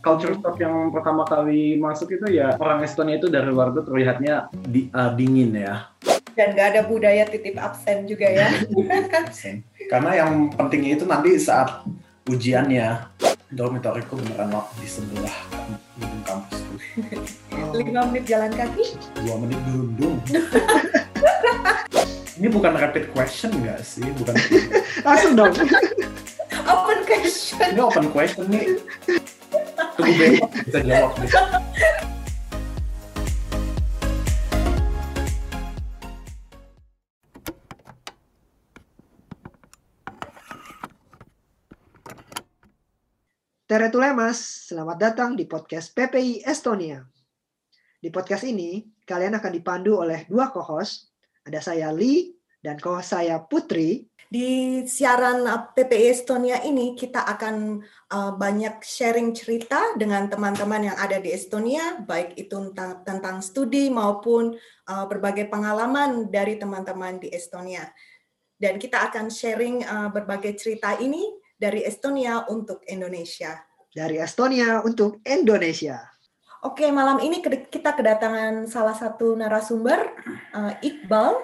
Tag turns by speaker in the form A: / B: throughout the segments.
A: culture shock yang pertama kali masuk itu ya orang Estonia itu dari luar tuh terlihatnya di, uh, dingin ya.
B: Dan nggak ada budaya titip absen juga ya.
A: Karena yang pentingnya itu nanti saat ujiannya dormitoriku beneran di sebelah kampus tuh.
B: Lima menit jalan kaki?
A: Dua menit berundung. Ini bukan rapid question nggak sih? Bukan.
C: Langsung dong.
B: open question.
A: Ini open question nih. Tunggu besok bisa jawab.
C: Teretulemas, selamat datang di podcast PPI Estonia. Di podcast ini, kalian akan dipandu oleh dua co-host. Ada saya Lee dan co-host saya Putri.
B: Di siaran uh, PPI Estonia ini, kita akan uh, banyak sharing cerita dengan teman-teman yang ada di Estonia, baik itu tentang, tentang studi maupun uh, berbagai pengalaman dari teman-teman di Estonia. Dan kita akan sharing uh, berbagai cerita ini dari Estonia untuk Indonesia.
C: Dari Estonia untuk Indonesia.
B: Oke, malam ini kita kedatangan salah satu narasumber, uh, Iqbal,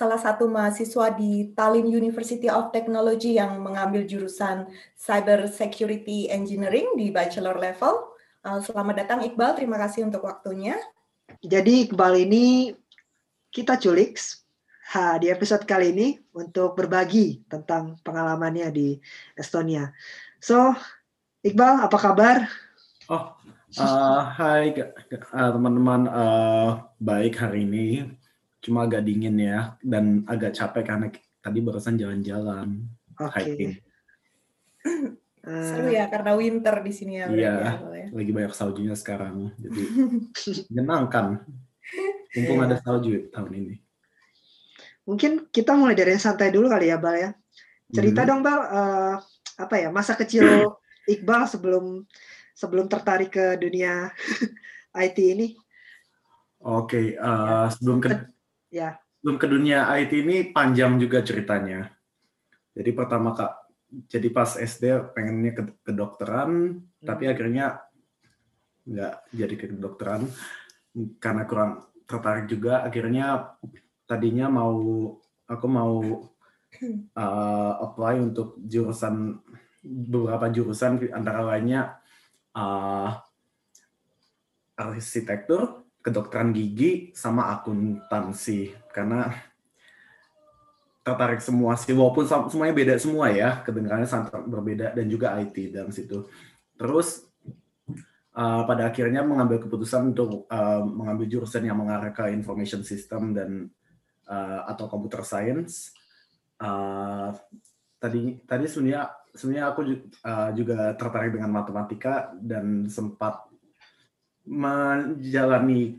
B: salah satu mahasiswa di Tallinn University of Technology yang mengambil jurusan Cyber Security Engineering di bachelor level. Uh, selamat datang Iqbal, terima kasih untuk waktunya.
C: Jadi Iqbal ini kita culik Ha, di episode kali ini untuk berbagi tentang pengalamannya di Estonia. So, Iqbal, apa kabar?
A: Oh, uh, hai uh, teman-teman, uh, baik hari ini. Cuma agak dingin ya, dan agak capek karena tadi barusan jalan-jalan,
C: okay. hiking.
B: Seru ya, karena winter di sini ya.
A: Iya, ya. lagi banyak saljunya sekarang, jadi menyenangkan. Mumpung ada salju tahun ini
C: mungkin kita mulai dari yang santai dulu kali ya Bal ya cerita hmm. dong Bal uh, apa ya masa kecil Iqbal sebelum sebelum tertarik ke dunia IT ini
A: oke okay, uh, eh, sebelum ke
C: ya.
A: Sebelum ke dunia IT ini panjang juga ceritanya. Jadi pertama kak jadi pas SD pengennya ke kedokteran hmm. tapi akhirnya nggak jadi ke kedokteran. Karena kurang tertarik juga akhirnya tadinya mau aku mau uh, apply untuk jurusan beberapa jurusan antara lainnya uh, arsitektur, kedokteran gigi, sama akuntansi karena tertarik semua sih walaupun semuanya beda semua ya kedengarannya sangat berbeda dan juga IT dalam situ. Terus uh, pada akhirnya mengambil keputusan untuk uh, mengambil jurusan yang mengarah ke information system dan uh, atau computer science. Uh, tadi tadi sebenarnya sebenarnya aku uh, juga tertarik dengan matematika dan sempat menjalani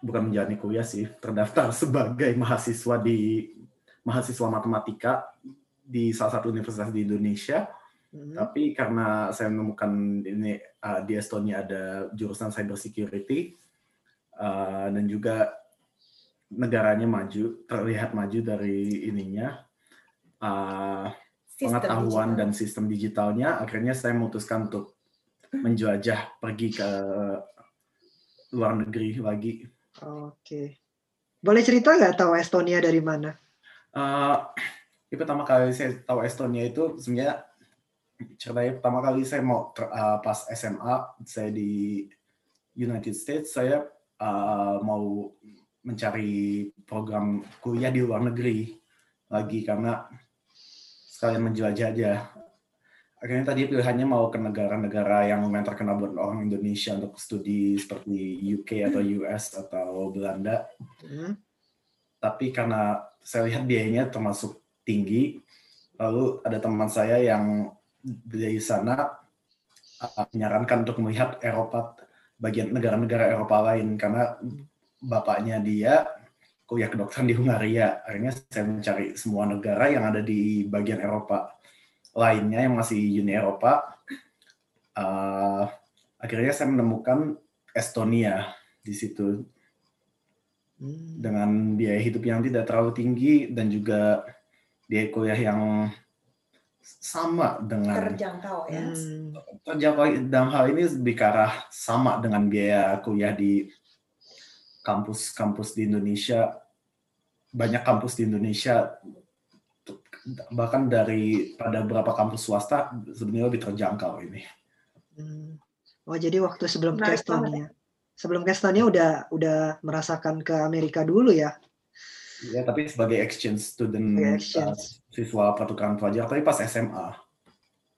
A: bukan menjalani kuliah sih terdaftar sebagai mahasiswa di mahasiswa matematika di salah satu universitas di Indonesia. Hmm. Tapi karena saya menemukan ini uh, di Estonia ada jurusan cyber security uh, dan juga negaranya maju, terlihat maju dari ininya uh, pengetahuan digital. dan sistem digitalnya, akhirnya saya memutuskan untuk menjelajah pergi ke luar negeri lagi.
C: Oke, boleh cerita nggak tahu Estonia dari mana?
A: Uh, ini pertama kali saya tahu Estonia itu sebenarnya ceritanya pertama kali saya mau uh, pas SMA saya di United States saya uh, mau mencari program kuliah di luar negeri lagi karena sekalian menjelajah aja. Akhirnya tadi pilihannya mau ke negara-negara yang lumayan terkenal buat orang Indonesia untuk studi seperti UK atau US atau Belanda. Hmm. Tapi karena saya lihat biayanya termasuk tinggi, lalu ada teman saya yang dari sana uh, menyarankan untuk melihat Eropa bagian negara-negara Eropa lain karena bapaknya dia kuliah kedokteran di Hungaria. Akhirnya saya mencari semua negara yang ada di bagian Eropa lainnya yang masih Uni Eropa. Uh, akhirnya saya menemukan Estonia di situ hmm. dengan biaya hidup yang tidak terlalu tinggi dan juga biaya kuliah yang sama dengan
B: terjangkau ya.
C: Hmm.
A: terjangkau dalam hal ini lebih ke arah sama dengan biaya kuliah di kampus-kampus di Indonesia banyak kampus di Indonesia bahkan dari pada beberapa kampus swasta sebenarnya lebih terjangkau ini.
C: Hmm. Oh jadi waktu sebelum ke
B: Menarik banget
C: Estonia, sebelum ke Estonia udah udah merasakan ke Amerika dulu ya?
A: Ya, tapi sebagai exchange student,
C: Sebagai
A: uh,
C: exchange.
A: siswa pertukaran pelajar, tapi pas SMA.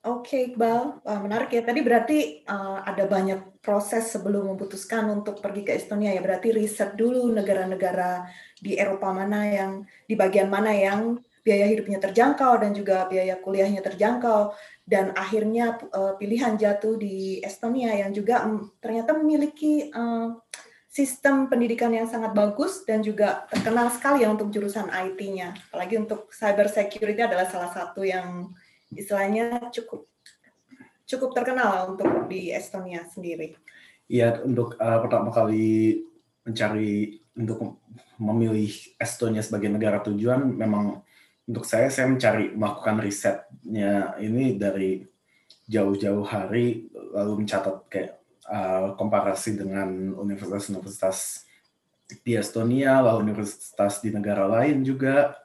B: Oke, Iqbal, Wah, menarik ya. Tadi berarti uh, ada banyak proses sebelum memutuskan untuk pergi ke Estonia ya. Berarti riset dulu negara-negara di Eropa mana yang di bagian mana yang biaya hidupnya terjangkau dan juga biaya kuliahnya terjangkau dan akhirnya uh, pilihan jatuh di Estonia yang juga ternyata memiliki uh, sistem pendidikan yang sangat bagus dan juga terkenal sekali ya untuk jurusan IT-nya. Apalagi untuk cyber security adalah salah satu yang istilahnya cukup cukup terkenal untuk di Estonia sendiri.
A: Iya, untuk uh, pertama kali mencari untuk memilih Estonia sebagai negara tujuan, memang untuk saya saya mencari melakukan risetnya ini dari jauh-jauh hari, lalu mencatat kayak uh, komparasi dengan universitas-universitas di Estonia, lalu universitas di negara lain juga.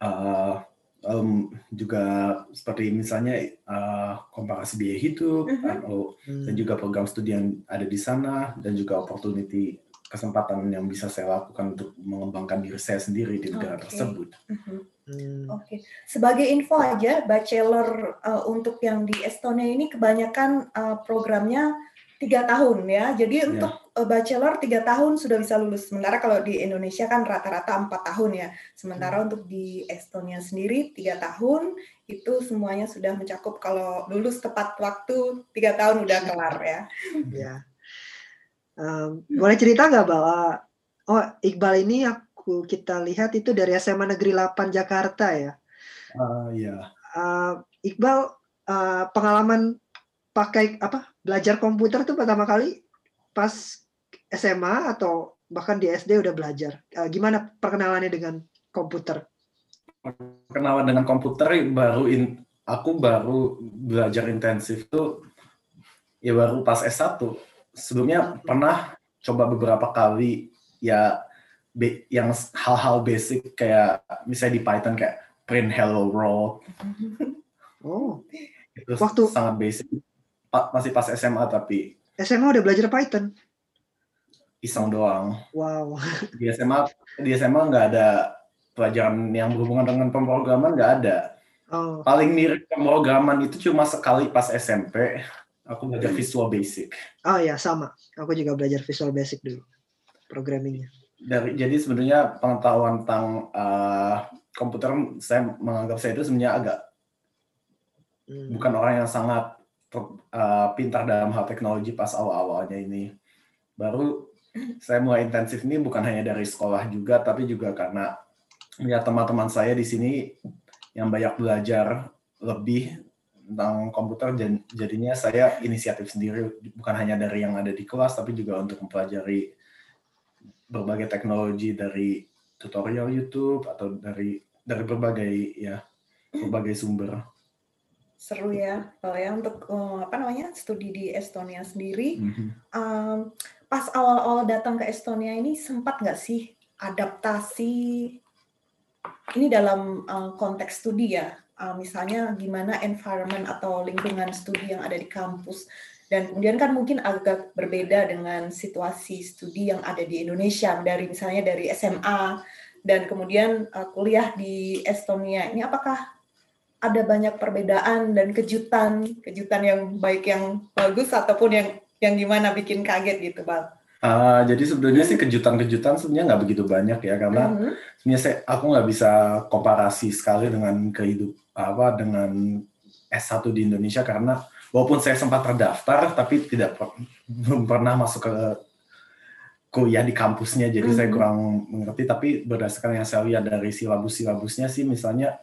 A: Uh, lalu juga seperti misalnya uh, komparasi biaya hidup
B: Mhm.
A: atau
C: Hmm.
A: dan juga program studi yang ada di sana dan juga opportunity kesempatan yang bisa saya lakukan untuk mengembangkan diri saya sendiri di negara
B: Oke.
A: tersebut.
B: Mhm.
C: Hmm.
B: Oke, sebagai info aja, bachelor uh, untuk yang di Estonia ini kebanyakan uh, programnya tiga tahun ya. Jadi untuk uh, bachelor tiga tahun sudah bisa lulus. Sementara kalau di Indonesia kan rata-rata empat tahun ya. Sementara untuk di Estonia sendiri tiga tahun itu semuanya sudah mencakup kalau lulus tepat waktu tiga tahun udah kelar ya.
C: Ya. Um, boleh cerita nggak bahwa oh Iqbal ini aku kita lihat itu dari SMA Negeri 8 Jakarta ya.
A: Ah, ya,
C: Uh, Iqbal uh, pengalaman pakai apa belajar komputer tuh pertama kali pas SMA atau bahkan di SD udah belajar. Uh, gimana perkenalannya dengan komputer?
A: kenalan dengan komputer baru in, aku baru belajar intensif tuh ya baru pas S1. Sebelumnya pernah coba beberapa kali ya yang hal-hal basic kayak misalnya di Python kayak print hello world
C: Oh,
A: itu
C: Waktu-
A: sangat basic. Pa- masih pas SMA tapi
C: SMA udah belajar Python.
A: iseng doang.
C: Wow.
A: Di SMA di SMA nggak ada pelajaran yang berhubungan dengan pemrograman nggak ada.
C: Oh,
A: Paling mirip pemrograman itu cuma sekali pas SMP. Aku belajar Visual Basic.
C: oh ya sama. Aku juga belajar Visual Basic dulu programmingnya.
A: Dari jadi sebenarnya pengetahuan tentang uh, komputer saya menganggap saya itu sebenarnya agak
C: Hmm.
A: bukan orang yang sangat uh, pintar dalam hal teknologi pas awal-awalnya ini. Baru saya mulai intensif ini bukan hanya dari sekolah juga, tapi juga karena ya teman-teman saya di sini yang banyak belajar lebih tentang komputer dan jadinya saya inisiatif sendiri bukan hanya dari yang ada di kelas tapi juga untuk mempelajari berbagai teknologi dari tutorial YouTube atau dari dari berbagai ya berbagai sumber.
B: Seru ya, kalau ya untuk uh, apa namanya studi di Estonia sendiri.
A: Mhm.
B: Um, pas awal-awal datang ke Estonia ini sempat nggak sih adaptasi ini dalam uh, konteks studi ya Uh, misalnya gimana environment atau lingkungan studi yang ada di kampus dan kemudian kan mungkin agak berbeda dengan situasi studi yang ada di Indonesia dari misalnya dari SMA dan kemudian uh, kuliah di Estonia ini apakah ada banyak perbedaan dan kejutan kejutan yang baik yang bagus ataupun yang yang gimana bikin kaget gitu bang?
A: Ah, jadi sebenarnya sih kejutan-kejutan sebenarnya nggak begitu banyak ya karena
B: Mhm.
A: sebenarnya saya, aku nggak bisa komparasi sekali dengan kehidup apa dengan S1 di Indonesia karena walaupun saya sempat terdaftar tapi tidak per- belum pernah masuk ke kuliah di kampusnya jadi saya
B: Mhm.
A: kurang mengerti tapi berdasarkan yang saya lihat dari silabus-silabusnya sih misalnya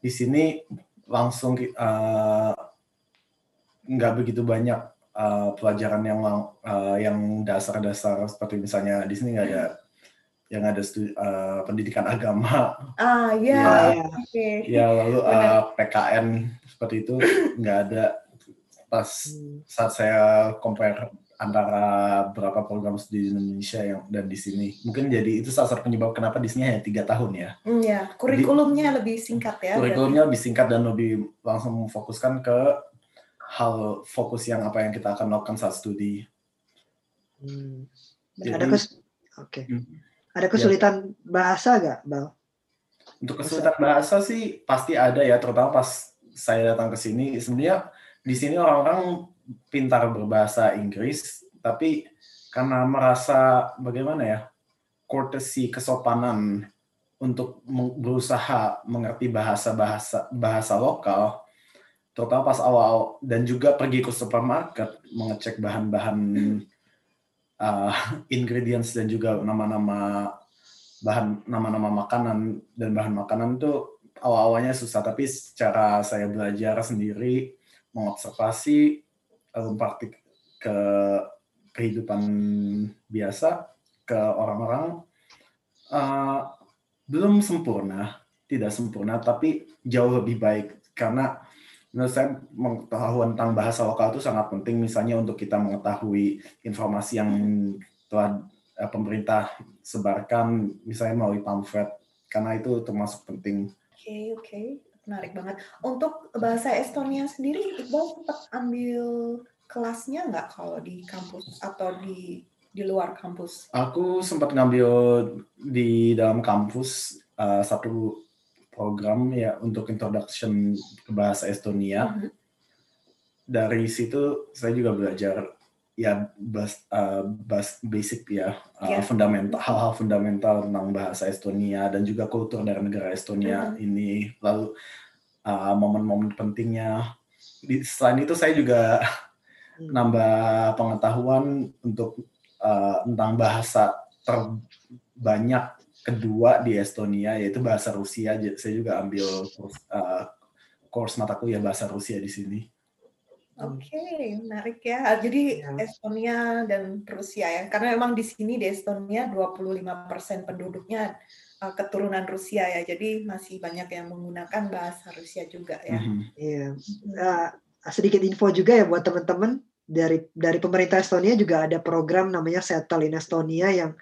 A: di sini langsung eh, nggak begitu banyak eh, pelajaran yang eh, yang dasar-dasar seperti misalnya di sini nggak ada yang ada studi, uh, pendidikan agama.
B: Ah ya,
A: Ya,
C: ya.
B: oke.
A: ya lalu uh. PKN seperti itu nggak ada pas
C: Hmm.
A: saat saya compare antara berapa program studi di Indonesia yang dan di sini. Mungkin jadi itu salah satu penyebab kenapa di sini hanya tiga tahun ya.
B: Ya, kurikulumnya lebih singkat ya. berarti.
A: Kurikulumnya lebih singkat dan lebih langsung memfokuskan ke hal fokus yang apa yang kita akan lakukan saat studi.
C: Hmm.
A: Jadi-
C: Ada kes Oke.
A: Hmm.
C: Ada kesulitan bahasa gak, Bal?
A: Untuk kesulitan bahasa sih pasti ada ya, terutama pas saya datang ke sini. Sebenarnya di sini orang-orang pintar berbahasa Inggris, tapi karena merasa bagaimana ya, courtesy, kesopanan untuk berusaha mengerti bahasa-bahasa bahasa lokal, terutama pas awal dan juga pergi ke supermarket mengecek bahan-bahan uh, ingredients dan juga nama-nama bahan nama-nama makanan dan bahan makanan itu awal-awalnya susah tapi secara saya belajar sendiri mengobservasi lalu praktik ke kehidupan biasa ke orang-orang uh, belum sempurna tidak sempurna tapi jauh lebih baik karena menurut saya pengetahuan tentang bahasa lokal itu sangat penting misalnya untuk kita mengetahui informasi yang telah eh, pemerintah sebarkan misalnya melalui pamflet karena itu termasuk penting.
B: Oke, oke. Menarik banget. Untuk bahasa Estonia sendiri, Iqbal sempat ambil kelasnya nggak kalau di kampus atau di di luar kampus?
A: Aku sempat ngambil di dalam kampus eh, satu program ya untuk introduction ke bahasa Estonia.
B: Mhm.
A: Dari situ saya juga belajar ya bas, eh, bas- basic ya eh,
B: Ya.
A: fundamental hal-hal fundamental tentang bahasa Estonia dan juga kultur dari negara Estonia
B: Mhm.
A: ini lalu eh, momen-momen pentingnya. Di, selain itu saya juga
C: Hmm.
A: nambah pengetahuan untuk uh, tentang bahasa terbanyak kedua di Estonia yaitu bahasa Rusia. Saya juga ambil kurs, uh, course mata kuliah bahasa Rusia di sini.
B: Oke, menarik ya. Jadi
C: Ya.
B: Estonia dan Rusia ya. Karena memang di sini di Estonia 25% penduduknya uh, keturunan Rusia ya. Jadi masih banyak yang menggunakan bahasa Rusia juga ya.
A: Mhm.
C: Iya. Nah, sedikit info juga ya buat teman-teman dari dari pemerintah Estonia juga ada program namanya Settle in Estonia yang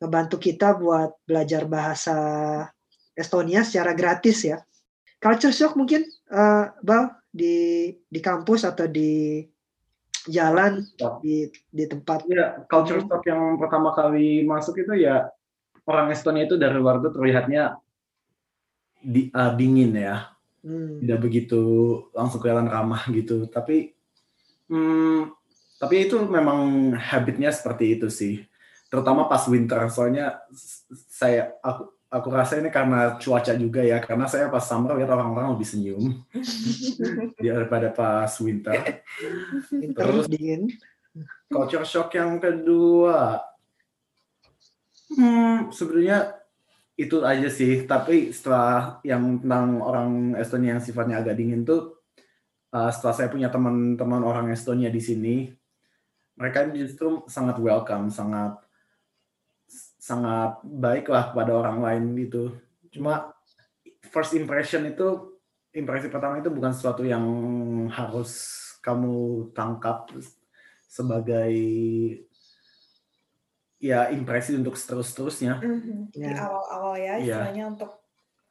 C: ngebantu kita buat belajar bahasa Estonia secara gratis ya. Culture shock mungkin eh, Bal di di kampus atau di jalan di di tempat.
A: Ya, culture shock yang pertama kali masuk itu ya orang Estonia itu dari luar tuh terlihatnya di, uh, dingin ya.
C: Hmm.
A: tidak begitu langsung kelihatan ramah gitu tapi hmm, tapi itu memang habitnya seperti itu sih terutama pas winter soalnya saya aku aku rasa ini karena cuaca juga ya karena saya pas summer lihat orang-orang lebih senyum. Daripada pas winter.
C: Winter
A: Terus-
C: dingin.
A: culture shock yang kedua. Hmm, sebenarnya itu aja sih. Tapi setelah yang tentang orang Estonia yang sifatnya agak dingin tuh uh, setelah saya punya teman-teman orang Estonia di sini mereka justru sangat welcome sangat sangat baik lah pada orang lain gitu cuma first impression itu impresi pertama itu bukan sesuatu yang harus kamu tangkap sebagai ya impresi untuk seterus-terusnya
B: Mhm. Di
C: Ya.
B: awal-awal ya,
A: Iya.
B: istilahnya untuk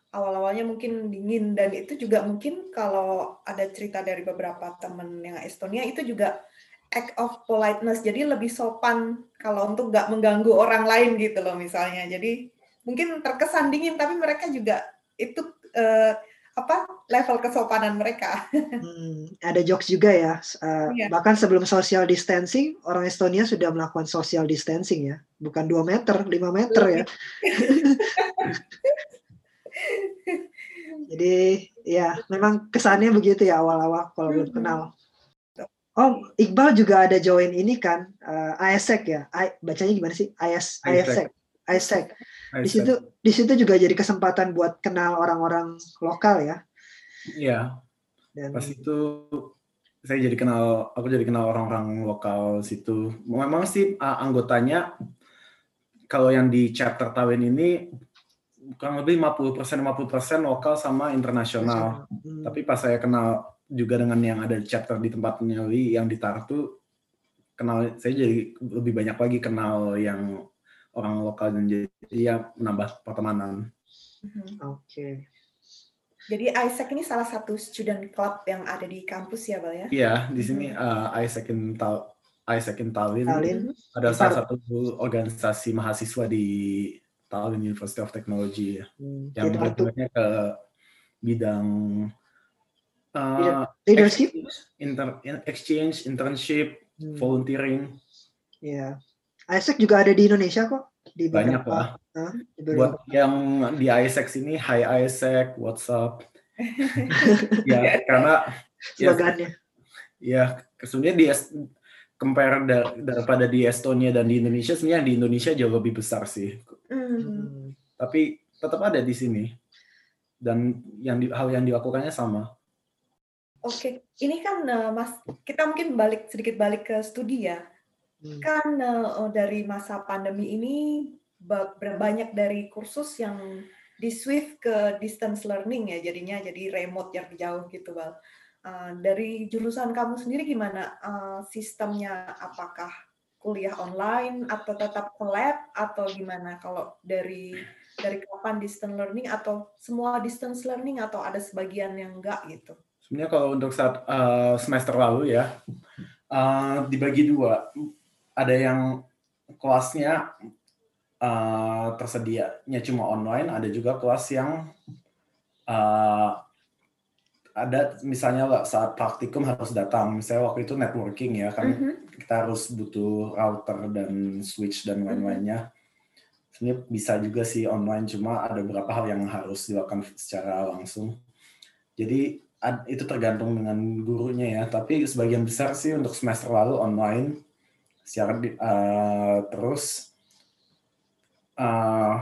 B: awal-awalnya mungkin dingin dan itu juga mungkin kalau ada cerita dari beberapa teman yang Estonia itu juga act of politeness, jadi lebih sopan kalau untuk nggak mengganggu orang lain gitu loh misalnya. Jadi mungkin terkesan dingin tapi mereka juga itu eh, apa level kesopanan mereka.
C: Hmm, ada jokes juga ya. Uh,
B: Iya.
C: Bahkan sebelum social distancing, orang Estonia sudah melakukan social distancing ya. Bukan 2 meter, 5 meter ya. Jadi ya memang kesannya begitu ya awal-awal kalau belum kenal. Oh, Iqbal juga ada join ini kan, uh, ISEC ya. I, bacanya gimana sih? IS, ISEC. ISEC. Di situ di situ juga jadi kesempatan buat kenal orang-orang lokal ya.
A: Iya,
C: Dan
A: pas itu saya jadi kenal, aku jadi kenal orang-orang lokal situ. Memang sih uh, anggotanya kalau yang di chapter tahun ini kurang lebih 50% 50% lokal sama internasional.
C: Hmm.
A: Tapi pas saya kenal juga dengan yang ada di chapter di tempatnya Lee yang di Tartu kenal saya jadi lebih banyak lagi kenal yang orang lokal dan jadi ya menambah pertemanan.
B: Mhm.
C: Oke.
B: Jadi Isaac ini salah satu student club yang ada di kampus ya, Bal ya?
A: Iya, di sini uh, Isaac in Tal Isaac in Tallinn
C: Tallinn.
A: ada salah satu organisasi mahasiswa di Tallinn University of Technology ya,
C: Hmm,
A: yang bergeraknya ke bidang uh,
C: Bidang Leadership.
A: exchange, inter, exchange, internship,
C: Hmm,
A: volunteering,
C: Iya. Isaac juga ada di Indonesia kok. Di
A: banyak
C: beberapa-
A: lah.
C: Hah? Di beberapa-
A: Buat yang di Isaac sini, Hi Isaac, what's up? ya, karena ya,
C: slogannya.
A: ya sebenarnya di compare da- daripada di Estonia dan di Indonesia, sebenarnya di Indonesia jauh lebih besar sih.
B: Hmm.
A: Tapi tetap ada di sini. Dan yang di- hal yang dilakukannya sama.
B: Oke, ini kan eh, Mas, kita mungkin balik sedikit balik ke studi ya.
C: Hmm.
B: Kan eh, dari masa pandemi ini banyak dari kursus yang di Swift ke distance learning ya jadinya jadi remote yang jauh gitu Bal. Eh, dari jurusan kamu sendiri gimana eh, sistemnya? Apakah kuliah online atau tetap ke lab atau gimana? Kalau dari dari kapan distance learning atau semua distance learning atau ada sebagian yang enggak gitu?
A: Sebenarnya kalau untuk saat uh, semester lalu ya, uh, dibagi dua. Ada yang kelasnya uh, tersedianya cuma online, ada juga kelas yang uh, ada misalnya lah, saat praktikum harus datang. Misalnya waktu itu networking ya, kan
B: Mhm.
A: kita harus butuh router dan switch dan lain-lainnya. Sebenarnya bisa juga sih online, cuma ada beberapa hal yang harus dilakukan secara langsung. Jadi ad- itu tergantung dengan gurunya ya. Tapi sebagian besar sih untuk semester lalu online. Secara di- eh, terus, eh,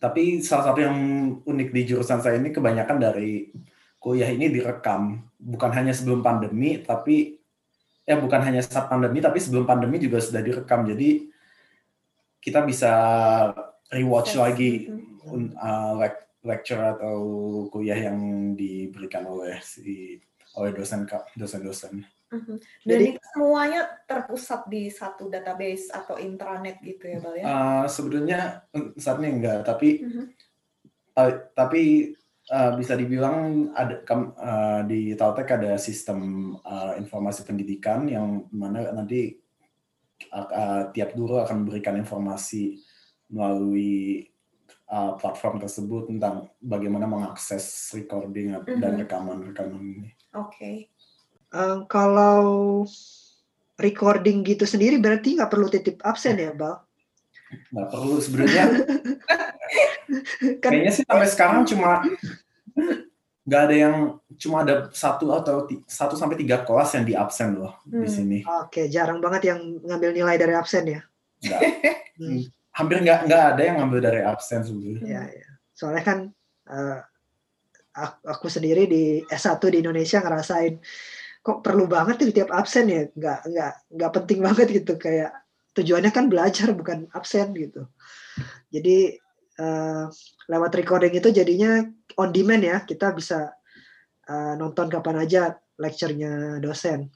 A: tapi salah satu yang unik di jurusan saya ini kebanyakan dari kuliah ini direkam, bukan hanya sebelum pandemi, tapi ya bukan hanya saat pandemi, tapi sebelum pandemi juga sudah direkam. Jadi kita bisa rewatch
B: Yes.
A: lagi un- uh, lec- lecture atau kuliah yang diberikan oleh si oleh dosen dosen-dosen.
B: Mhm. Dan
C: Jadi-
B: itu semuanya terpusat di satu database atau intranet gitu ya, Bal ya?
A: Uh, sebenarnya eh, saat ini enggak, tapi
B: Mhm.
A: uh, tapi uh, bisa dibilang ada uh, di Taltek ada sistem uh, informasi pendidikan yang mana nanti uh, uh, tiap guru akan memberikan informasi melalui uh, platform tersebut tentang bagaimana mengakses recording dan
B: Mhm.
A: rekaman-rekaman ini.
B: Oke.
C: Eh, kalau recording gitu sendiri berarti nggak perlu titip absen ya, Bal?
A: Nggak perlu sebenarnya.
C: Kan
A: Kayaknya sih sampai sekarang cuma nggak ada yang cuma ada satu atau satu sampai tiga kelas yang di absen loh di
B: Hmm.
A: sini.
C: oke, jarang banget yang ngambil nilai dari absen ya. Hmm.
A: Hampir nggak nggak ada yang ngambil dari absen sebenarnya.
C: Ya, ya. Soalnya kan eh, aku, sendiri di S1 di Indonesia ngerasain kok perlu banget tuh tiap absen ya, nggak nggak nggak penting banget gitu kayak tujuannya kan belajar bukan absen gitu. Jadi eh, lewat recording itu jadinya on demand ya, kita bisa eh, nonton kapan aja lecture-nya dosen.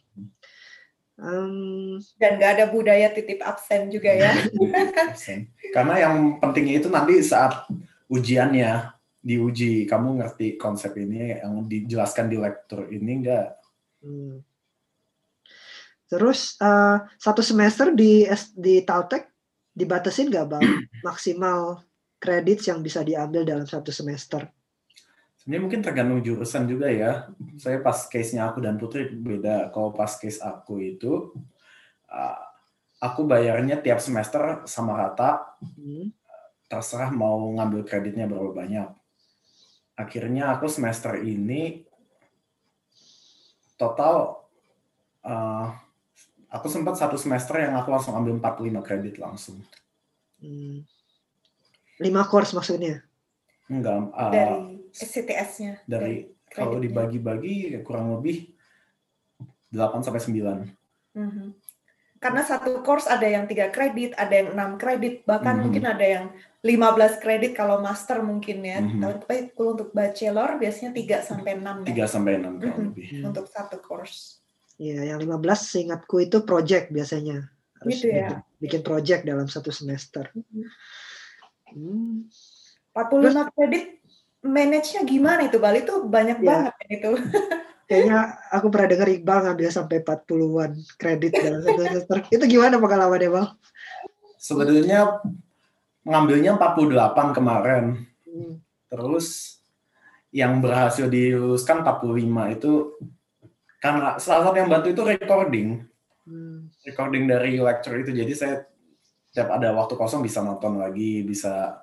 C: Em,
B: Dan nggak ada budaya titip absen juga ya.
A: Absen. Karena yang pentingnya itu nanti saat ujiannya diuji, kamu ngerti konsep ini yang dijelaskan di lektur ini enggak?
C: Hmm. Terus eh, satu semester di di Tautek dibatasin nggak bang maksimal kredit yang bisa diambil dalam satu semester?
A: Sebenarnya mungkin tergantung jurusan juga ya. Saya pas case-nya aku dan Putri beda. Kalau pas case aku itu, uh, aku bayarnya tiap semester sama rata,
C: Hmm.
A: terserah mau ngambil kreditnya berapa banyak. Akhirnya aku semester ini total, uh, aku sempat satu semester yang aku langsung ambil 45 kredit langsung.
C: Hmm. Lima course maksudnya?
A: Enggak, uh,
B: dari SCTS-nya.
A: dari kalau dibagi-bagi ya kurang lebih 8 sampai 9.
B: Mhm. karena satu course ada yang tiga kredit, ada yang enam kredit, bahkan
A: Mhm.
B: mungkin ada yang 15 kredit kalau master mungkin ya.
A: Mhm.
B: Tapi kalau untuk bachelor biasanya 3 sampai 6 ya
A: 3 sampai 6 tahun
B: Mhm.
A: lebih.
C: Hmm.
B: untuk satu course.
C: Iya, yang 15 seingatku itu project biasanya. Harus
B: Gitu ya.
C: bikin, bikin project dalam satu semester.
B: Mhm.
C: Hmm.
B: 45 kredit manage-nya gimana itu Bali itu banyak
C: Ya.
B: banget itu.
C: Kayaknya aku pernah dengar Iqbal ngambil sampai 40-an kredit dalam satu semester. Itu gimana pengalamannya, Bang?
A: Sebenarnya ngambilnya 48 kemarin.
C: Hmm.
A: Terus yang berhasil diluluskan 45 itu karena salah satu yang bantu itu recording.
C: Hmm.
A: Recording dari lecture itu. Jadi saya setiap ada waktu kosong bisa nonton lagi, bisa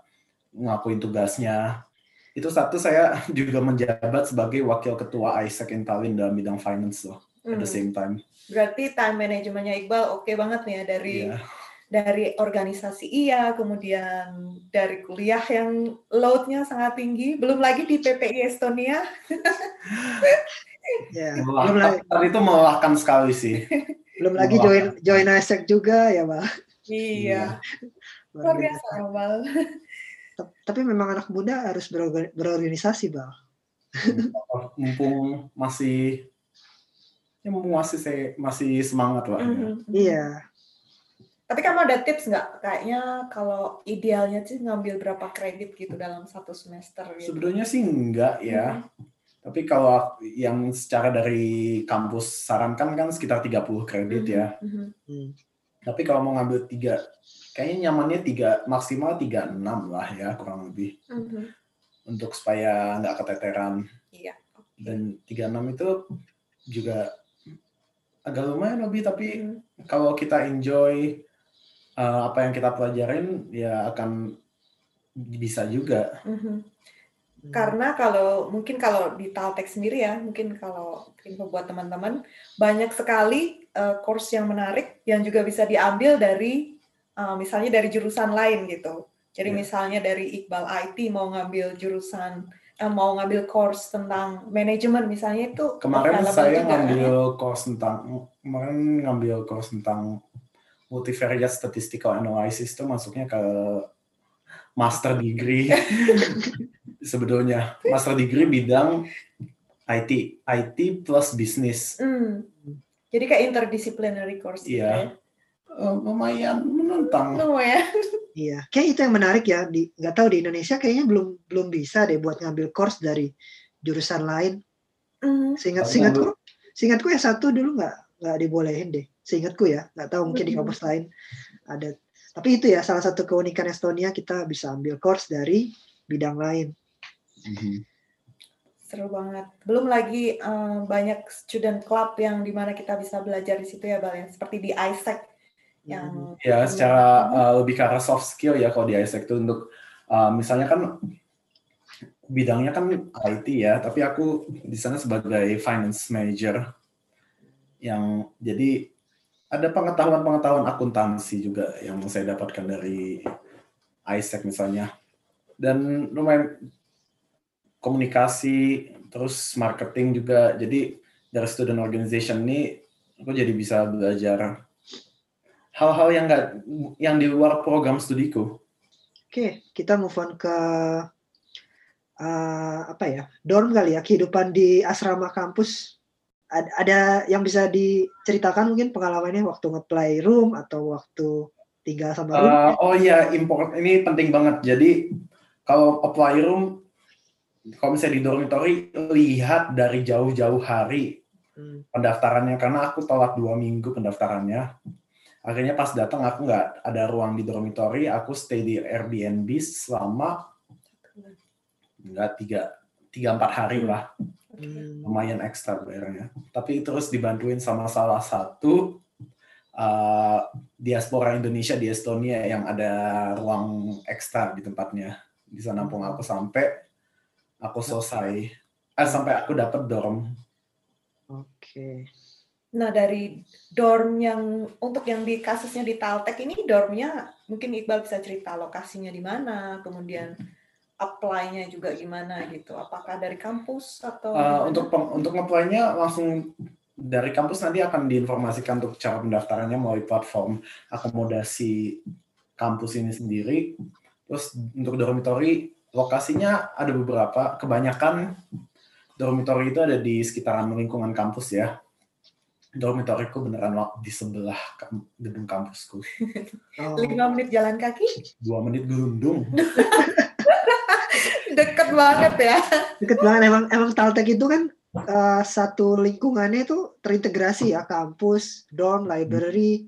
A: ngakuin tugasnya. Itu satu saya juga menjabat sebagai wakil ketua ISEC in Tallinn dalam bidang finance loh at the
B: Hmm.
A: same time.
B: Berarti time manajemennya Iqbal oke banget nih ya dari
A: Iya.
B: dari organisasi iya, kemudian dari kuliah yang load-nya sangat tinggi, belum lagi di PPI Estonia.
C: Ya, belum lagi,
A: tapi itu melelahkan sekali sih.
C: belum lagi join join ISEC juga ya, Bang.
B: Iya,
C: Luar
B: luar
C: biasa. Tep- Tapi memang anak muda harus berorga- berorganisasi, Bang.
A: Mumpung masih ya mumpung masih saya masih semangat lah. ya.
B: Mhm.
C: Iya.
B: Tapi kamu ada tips nggak? Kayaknya kalau idealnya sih ngambil berapa kredit gitu dalam satu semester gitu.
A: Sebenarnya sih enggak ya. Tapi kalau yang secara dari kampus sarankan kan sekitar 30 kredit ya.
B: Mhm.
C: Hmm.
A: Tapi kalau mau ngambil tiga, kayaknya nyamannya tiga maksimal 36 lah ya kurang lebih
B: Mhm.
A: untuk supaya nggak keteteran.
B: Iya.
A: Dan 36 itu juga agak lumayan lebih tapi
B: Mhm.
A: kalau kita enjoy uh, apa yang kita pelajarin ya akan bisa juga.
B: Mhm.
C: Hmm.
B: Karena kalau mungkin kalau di Taltek sendiri ya, mungkin kalau info buat teman-teman, banyak sekali uh, course yang menarik yang juga bisa diambil dari uh, misalnya dari jurusan lain gitu. Jadi
A: Iya.
B: misalnya dari Iqbal IT mau ngambil jurusan eh, mau ngambil course tentang manajemen misalnya itu
A: Kemarin saya
B: juga,
A: ngambil course tentang kemarin ngambil course tentang multivariate statistical analysis itu masuknya ke master degree sebetulnya master degree bidang IT IT plus bisnis
B: Hmm. Jadi kayak interdisciplinary course gitu
A: Iya.
B: ya.
A: Eh, lumayan menantang
B: No ya.
C: Iya, kayak itu yang menarik ya. Di nggak tahu di Indonesia kayaknya belum belum bisa deh buat ngambil course dari jurusan lain.
B: Hmm.
C: Seingat seingatku, seingatku ya satu dulu nggak nggak dibolehin deh. Seingatku ya, nggak tahu mungkin di
B: Mhm.
C: kampus lain ada. Tapi itu ya salah satu keunikan Estonia kita bisa ambil course dari bidang lain.
A: Mhm.
B: Seru banget. Belum lagi eh, banyak student club yang di mana kita bisa belajar di situ ya, Bal. ya. Seperti di ISEC yang
A: ya secara uh, lebih ke arah soft skill ya kalau di ISEC itu untuk uh, misalnya kan bidangnya kan IT ya tapi aku di sana sebagai finance manager yang jadi ada pengetahuan-pengetahuan akuntansi juga yang saya dapatkan dari ISEC misalnya. Dan lumayan komunikasi terus marketing juga. Jadi dari student organization ini aku jadi bisa belajar hal-hal yang nggak yang di luar program studiku.
C: Oke, kita move on ke eh, apa ya dorm kali ya kehidupan di asrama kampus. Ada, ada yang bisa diceritakan mungkin pengalamannya waktu nge-play room atau waktu tinggal sama room?
A: Uh, oh iya, import ini penting banget. Jadi kalau apply room, kalau misalnya di dormitory, lihat dari jauh-jauh hari
C: Hmm,
A: pendaftarannya karena aku telat dua minggu pendaftarannya. Akhirnya pas datang aku nggak ada ruang di dormitory, aku stay di Airbnb selama nggak tiga tiga empat hari lah.
C: hmm,
A: lumayan ekstra bayarnya. Tapi terus dibantuin sama salah satu uh, diaspora Indonesia di Estonia yang ada ruang ekstra di tempatnya. Di sana pun aku sampai aku selesai, eh, sampai aku dapat dorm.
C: Oke.
B: Nah, dari dorm yang untuk yang di kasusnya di Taltek ini dormnya mungkin Iqbal bisa cerita lokasinya di mana, kemudian apply-nya juga gimana gitu. Apakah dari kampus atau
A: Uh, untuk peng- untuk ngeplay-nya langsung dari kampus nanti akan diinformasikan untuk cara pendaftarannya melalui platform akomodasi kampus ini sendiri. Terus untuk dormitory lokasinya ada beberapa, kebanyakan dormitory itu ada di sekitaran lingkungan kampus ya. Dormitoriku beneran di sebelah gedung kampusku.
B: Oh. Lima menit jalan kaki?
A: Dua menit gerundung.
B: Deket banget ya.
C: Deket banget emang emang Taltek itu kan uh, satu lingkungannya itu terintegrasi ya kampus, dorm, library,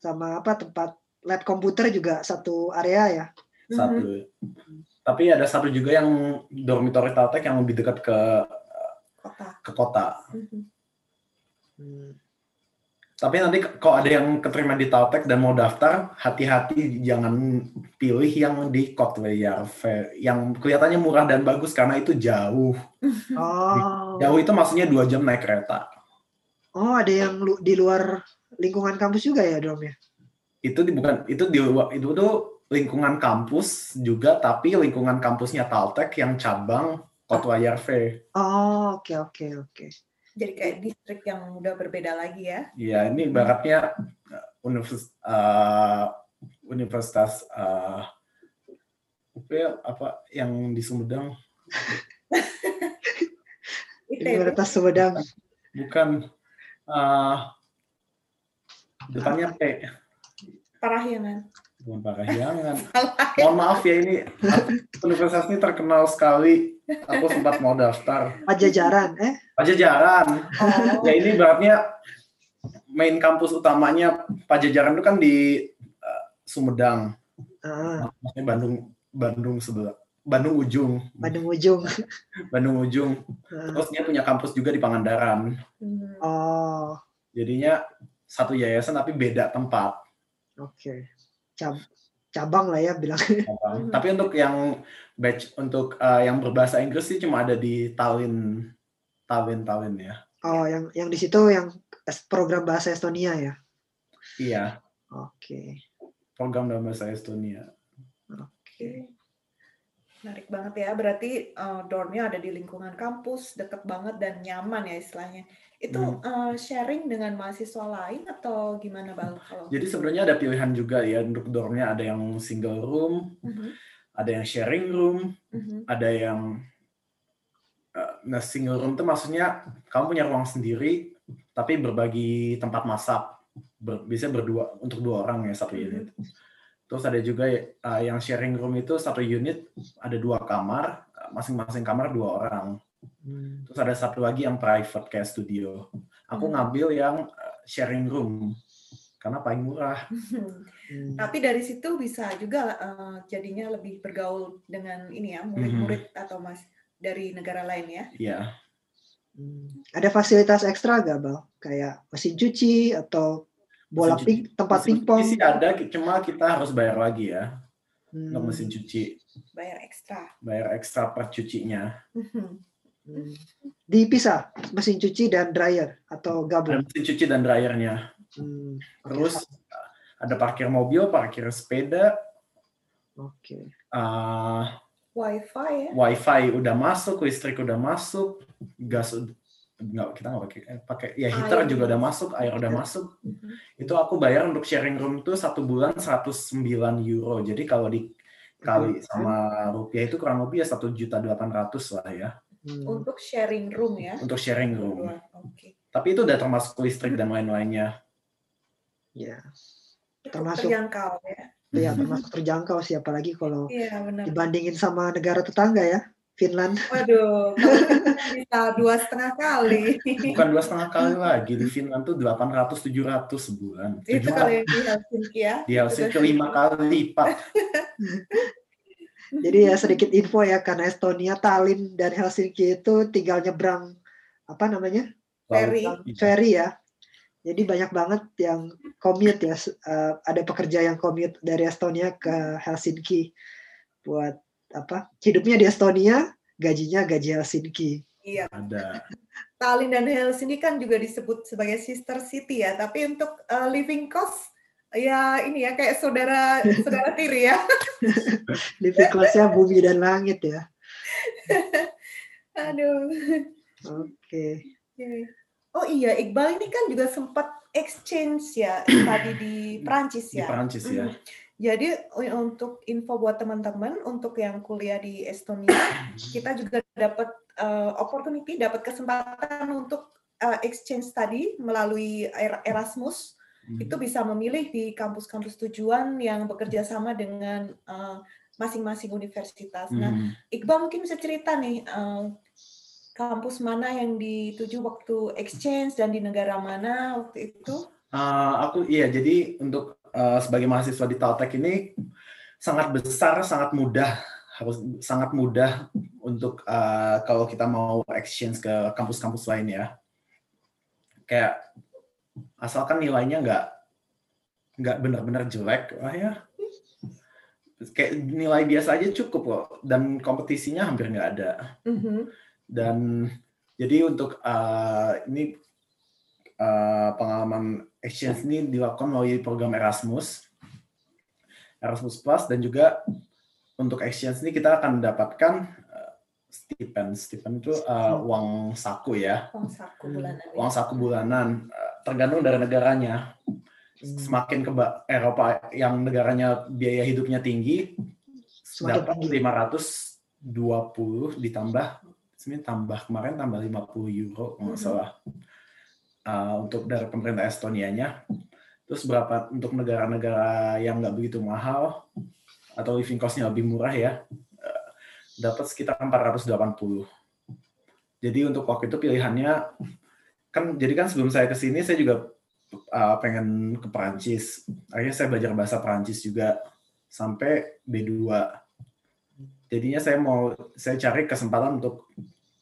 C: sama apa tempat lab komputer juga satu area ya.
A: Satu. Mm-hmm. Tapi ada satu juga yang dormitory Taltek yang lebih dekat ke
B: kota.
A: Ke kota. Mm-hmm. Hmm. Tapi nanti kalau ada yang keterima di Taltek dan mau daftar, hati-hati jangan pilih yang di Kotweyar yang kelihatannya murah dan bagus karena itu jauh. Oh. Jauh itu maksudnya dua jam naik kereta.
C: Oh, ada yang di luar lingkungan kampus juga ya, Dom ya?
A: Itu di bukan itu di itu tuh lingkungan kampus juga, tapi lingkungan kampusnya Taltek yang cabang Kotwayar
C: Oh, oke okay, oke okay, oke. Okay
B: jadi kayak distrik yang udah berbeda lagi ya.
A: Iya, ini baratnya uh, universitas uh, universitas uh, apa yang di Sumedang?
C: Universitas Sumedang.
A: Bukan uh, depannya P.
B: Parahyangan.
A: Bukan Parahyangan. Mohon maaf ya ini universitas ini terkenal sekali Aku sempat mau daftar.
C: Pajajaran, eh?
A: Pajajaran. Oh. Ya ini beratnya main kampus utamanya Pajajaran itu kan di uh, Sumedang. Ah. Maksudnya Bandung Bandung sebelah Bandung ujung.
C: Bandung ujung.
A: Bandung ujung. Ah. Terus dia punya kampus juga di Pangandaran.
C: Hmm. Oh.
A: Jadinya satu yayasan tapi beda tempat.
C: Oke. Okay cabang lah ya bilang.
A: Cabang. Tapi untuk yang batch untuk uh, yang berbahasa Inggris sih cuma ada di Tallinn, Tallinn, Tallinn ya.
C: Oh, yang yang di situ yang program bahasa Estonia ya?
A: Iya.
C: Oke. Okay.
A: Program dalam bahasa Estonia.
B: Oke. Okay. Menarik banget ya. Berarti uh, dormnya ada di lingkungan kampus, deket banget dan nyaman ya istilahnya. Itu hmm. uh, sharing dengan mahasiswa lain atau gimana bang? Kalau
A: Jadi sebenarnya ada pilihan juga ya untuk dormnya ada yang single room, uh-huh. ada yang sharing room, uh-huh. ada yang uh, nah single room itu maksudnya kamu punya ruang sendiri tapi berbagi tempat masak, Ber, bisa berdua untuk dua orang ya satu unit. Uh-huh. Terus ada juga uh, yang sharing room itu satu unit ada dua kamar, masing-masing kamar dua orang. Hmm. Terus ada satu lagi yang private kayak studio. Aku hmm. ngambil yang eh, sharing room karena paling murah.
B: Hmm. Tapi dari situ bisa juga uh, jadinya lebih bergaul dengan ini ya murid-murid hmm. atau mas dari negara lain ya.
A: Iya.
C: Hmm. Ada fasilitas ekstra gak bal? Kayak mesin cuci atau bola ping, tempat pingpong?
A: Sih ada, cuma kita harus bayar lagi ya. Hmm. Untuk mesin cuci.
B: Bayar ekstra.
A: Bayar ekstra per cucinya.
C: Hmm. Dipisah mesin cuci dan dryer atau gabung?
A: mesin cuci dan dryernya. Hmm. Terus ada parkir mobil, parkir sepeda.
C: Oke. Okay.
A: Uh,
B: wifi ya?
A: Wifi udah masuk, listrik udah masuk, gas nggak kita nggak pakai eh, pakai ya heater air. juga udah masuk air udah masuk mm-hmm. itu aku bayar untuk sharing room itu satu bulan 109 euro jadi kalau dikali sama rupiah itu kurang lebih ya satu juta delapan ratus lah ya
B: Hmm. Untuk sharing room ya?
A: Untuk sharing room. Oke. Okay. Tapi itu udah termasuk listrik dan lain-lainnya.
C: Ya.
B: Termasuk terjangkau ya.
C: Iya, termasuk terjangkau sih apalagi kalau ya, dibandingin sama negara tetangga ya. Finland.
B: Waduh, bisa dua setengah kali.
A: Bukan dua setengah kali lagi di Finland tuh 800 700 sebulan.
B: Itu kalau yang di Helsinki ya.
A: Di Helsinki lima kali lipat.
C: Jadi ya sedikit info ya karena Estonia, Tallinn dan Helsinki itu tinggal nyebrang apa namanya?
B: Ferry.
C: Ferry ya. Jadi banyak banget yang commute ya. Uh, ada pekerja yang commute dari Estonia ke Helsinki buat apa? Hidupnya di Estonia, gajinya gaji Helsinki.
B: Iya. Ada. Tallinn dan Helsinki kan juga disebut sebagai sister city ya, tapi untuk uh, living cost ya ini ya kayak saudara saudara tiri ya.
C: Living kelasnya bumi dan langit ya.
B: Aduh.
C: Oke. Okay.
B: Oh iya, Iqbal ini kan juga sempat exchange ya tadi di Prancis
A: di
B: ya.
A: Perancis ya.
B: Hmm. Jadi untuk info buat teman-teman untuk yang kuliah di Estonia, kita juga dapat uh, opportunity, dapat kesempatan untuk uh, exchange study melalui Er- Erasmus.
A: Hmm.
B: Itu bisa memilih di kampus-kampus tujuan yang bekerja sama dengan uh, masing-masing universitas. Nah,
A: Hmm.
B: Iqbal mungkin bisa cerita nih eh, kampus mana yang dituju waktu exchange dan di negara mana waktu itu?
A: Uh, aku iya jadi untuk uh, sebagai mahasiswa di Taltek ini sangat besar, sangat mudah harus sangat mudah untuk uh, kalau kita mau exchange ke kampus-kampus lain ya. Kayak asalkan nilainya nggak nggak benar-benar jelek, wah ya kayak nilai biasa aja cukup kok dan kompetisinya hampir nggak ada.
B: Mhm.
A: dan jadi untuk uh, ini uh, pengalaman exchange ini dilakukan melalui program Erasmus Erasmus Plus dan juga untuk exchange ini kita akan mendapatkan stipend. Stipend itu uh, uang saku ya.
B: Uang saku bulanan. ya.
A: uang saku bulanan. Uh, tergantung dari negaranya. Semakin ke Eropa yang negaranya biaya hidupnya tinggi
C: Semakin
A: dapat
C: tinggi.
A: 520 ditambah sebenarnya tambah kemarin tambah 50 euro kalau nggak
B: Mhm.
A: salah. Uh, untuk dari pemerintah Estonianya. Terus berapa untuk negara-negara yang nggak begitu mahal atau living cost-nya lebih murah ya dapat sekitar 480 jadi untuk waktu itu pilihannya kan jadi kan sebelum saya ke sini saya juga uh, pengen ke Perancis. Akhirnya saya belajar bahasa Perancis juga sampai B2 jadinya saya mau saya cari kesempatan untuk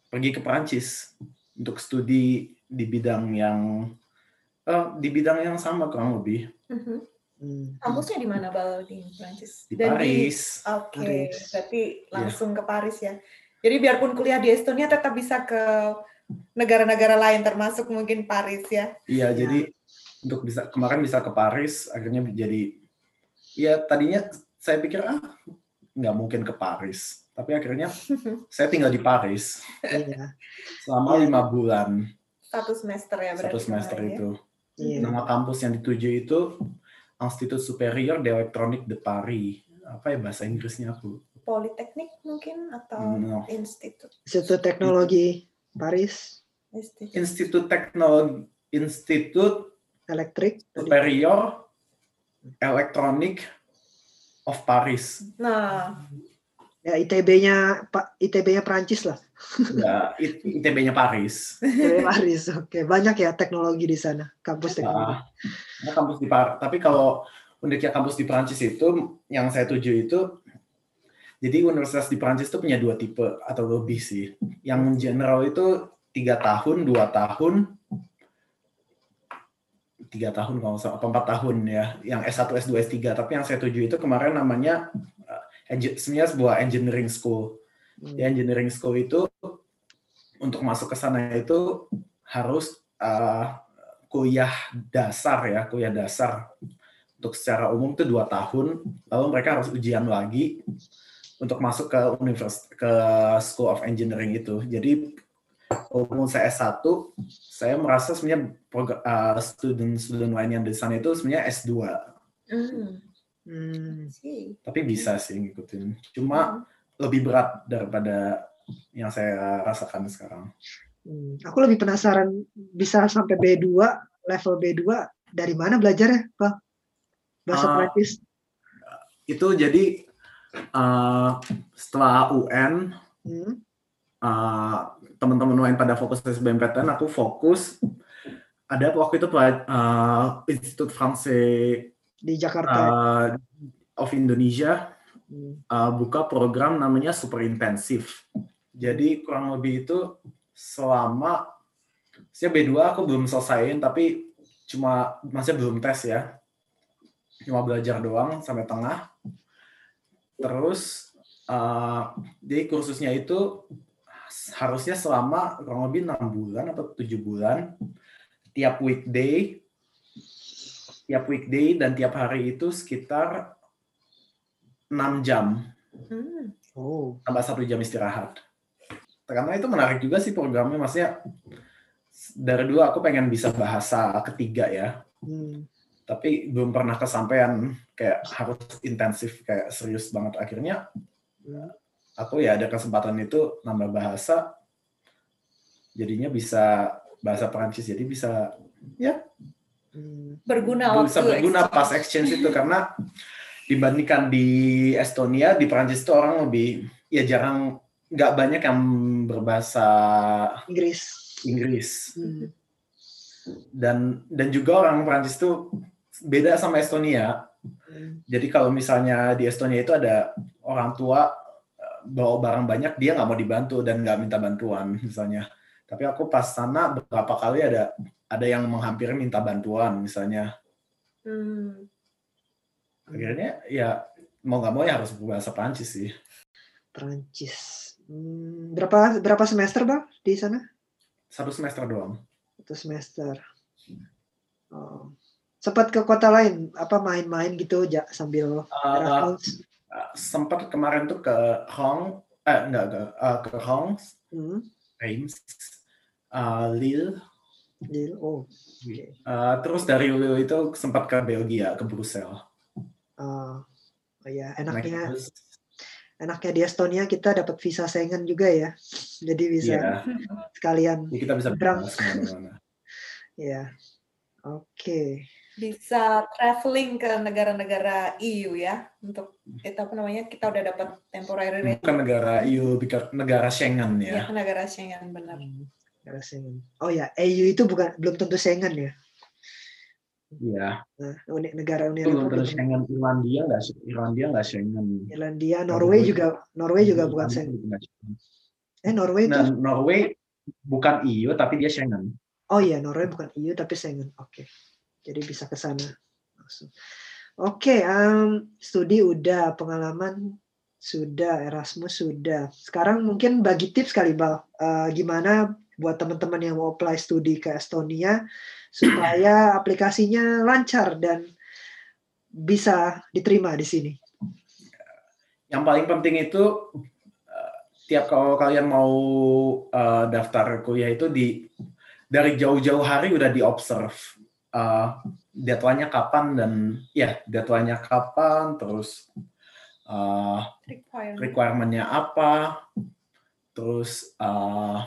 A: pergi ke Perancis untuk studi di bidang yang eh, di bidang yang sama kurang lebih.
B: Mhm.
C: Hmm.
B: Kampusnya di mana Bal di Prancis?
A: di
B: Dan
A: Paris.
B: Oke,
C: Paris.
B: berarti langsung ke Paris ya. Jadi biarpun kuliah di Estonia tetap bisa ke negara-negara lain termasuk mungkin Paris ya.
A: Iya,
C: Ya.
A: jadi untuk bisa kemarin bisa ke Paris akhirnya jadi ya tadinya saya pikir ah nggak mungkin ke Paris, tapi akhirnya saya tinggal di Paris
C: Iya.
A: selama
C: Iya.
A: lima bulan
B: Satu semester ya berarti.
A: satu semester
B: ya.
A: itu.
C: Iya.
A: Nama kampus yang dituju itu Institut Superior d'Electronique de Paris. Apa ya bahasa Inggrisnya aku?
B: Politeknik mungkin atau
A: No.
B: institut.
C: Institut Teknologi Paris
B: Institut.
A: Institut Teknologi Institut
C: Elektrik.
A: Superior Electronic of Paris.
B: Nah,
C: ya ITB-nya Pak ITB-nya Prancis lah
A: Ya, it- ITB-nya Paris.
C: ITB Paris oke banyak ya teknologi di sana kampus teknologi
A: Ah, nah, kampus di Par tapi kalau uniknya kampus di Prancis itu yang saya tuju itu jadi universitas di Prancis itu punya dua tipe atau lebih sih. Yang general itu tiga tahun, dua tahun, tiga tahun kalau nggak salah, apa empat tahun ya. Yang S1, S2, S3. Tapi yang saya tuju itu kemarin namanya uh, engi- sebenarnya sebuah engineering school.
C: Hmm.
A: Di engineering school itu untuk masuk ke sana itu harus uh, kuliah dasar ya, kuliah dasar. Untuk secara umum itu dua tahun, lalu mereka harus ujian lagi untuk masuk ke univers ke School of Engineering itu. Jadi walaupun saya S1, saya merasa sebenarnya uh, student-student lain yang di sana itu sebenarnya S2.
B: hmm,
C: Hmm.
B: sih.
A: Tapi bisa sih ngikutin. Cuma lebih berat daripada yang saya rasakan sekarang.
C: Hmm. Aku lebih penasaran bisa sampai B2, level B2 dari mana belajarnya, Pak? Bahasa
A: Ah.
C: Prancis.
A: Itu jadi uh, setelah UN
C: Hmm.
A: uh, teman-teman lain pada fokus SBMPTN, aku fokus ada waktu itu uh, Institut Français
C: Di Jakarta.
A: uh, of Indonesia. Uh, buka program namanya super intensif. Jadi kurang lebih itu selama saya B2 aku belum selesaiin tapi cuma masih belum tes ya. Cuma belajar doang sampai tengah. Terus uh, jadi kursusnya itu harusnya selama kurang lebih enam bulan atau tujuh bulan tiap weekday tiap weekday dan tiap hari itu sekitar 6 jam
B: Hmm.
C: Oh.
A: tambah satu jam istirahat. Karena itu menarik juga sih programnya, maksudnya dari dulu aku pengen bisa bahasa ketiga ya.
C: Hmm.
A: Tapi belum pernah kesampaian kayak harus intensif kayak serius banget akhirnya
C: Hmm.
A: aku ya ada kesempatan itu nambah bahasa jadinya bisa bahasa Perancis jadi bisa ya
C: Hmm.
B: Berguna
A: bisa
B: waktu
A: berguna
B: exchange.
A: pas exchange itu karena dibandingkan di Estonia di Perancis itu orang lebih ya jarang nggak banyak yang berbahasa
C: Inggris.
A: Inggris
C: Hmm.
A: dan dan juga orang Perancis itu beda sama Estonia
C: Hmm.
A: jadi kalau misalnya di Estonia itu ada orang tua eh, bawa barang banyak dia nggak mau dibantu dan nggak minta bantuan misalnya tapi aku pas sana beberapa kali ada ada yang menghampiri minta bantuan misalnya
B: Hmm.
A: Akhirnya ya mau nggak mau ya harus berbahasa Prancis sih
C: Perancis. Hmm, berapa berapa semester bang di sana?
A: satu semester doang
C: Satu semester. Oh. Sempat ke kota lain apa main-main gitu ja, sambil
A: eh, sempat kemarin tuh ke Hong eh enggak ke eh, ke Hong
C: Hmm.
A: Reims eh, Lille
C: Di- oh,
A: eh, terus dari Lille itu sempat ke Belgia ke Brussels
C: ah, oh ya enaknya
A: bus.
C: enaknya di Estonia kita dapat visa Schengen juga ya. Jadi bisa
A: Iya,
C: sekalian
A: jadi kita bisa
C: Berang. ya. Oke.
B: Bisa traveling ke negara-negara EU ya untuk itu apa namanya kita udah dapat temporary
A: Bukan negara EU, bukan negara Schengen
B: ya.
A: ya.
B: negara Schengen benar.
C: Hmm, negara Schengen. Oh ya, EU itu bukan belum tentu Schengen ya.
A: Iya,
C: Nah, negara Uni
A: belum
C: belum-
A: Schengen. Irlandia nggak Irlandia nggak Schengen.
C: Irlandia, Norway juga Norway juga bukan
A: Irlandia nggak Schengen.
C: Eh Norway itu
A: Dan Norway bukan EU tapi dia Schengen.
C: Oh iya, Norway bukan EU tapi Schengen. Oke. Jadi bisa ke sana langsung. Oke, em, studi udah, pengalaman sudah, Erasmus sudah. Sekarang mungkin bagi tips kali, Bal. Eh, gimana buat teman-teman yang mau apply studi ke Estonia supaya aplikasinya lancar dan bisa diterima di sini.
A: Yang paling penting itu eh, tiap kalau kalian mau eh, daftar kuliah itu di dari jauh-jauh hari udah di observe eh, deadline-nya kapan dan ya deadline-nya kapan terus eh,
B: Requirement.
A: requirement-nya apa terus eh,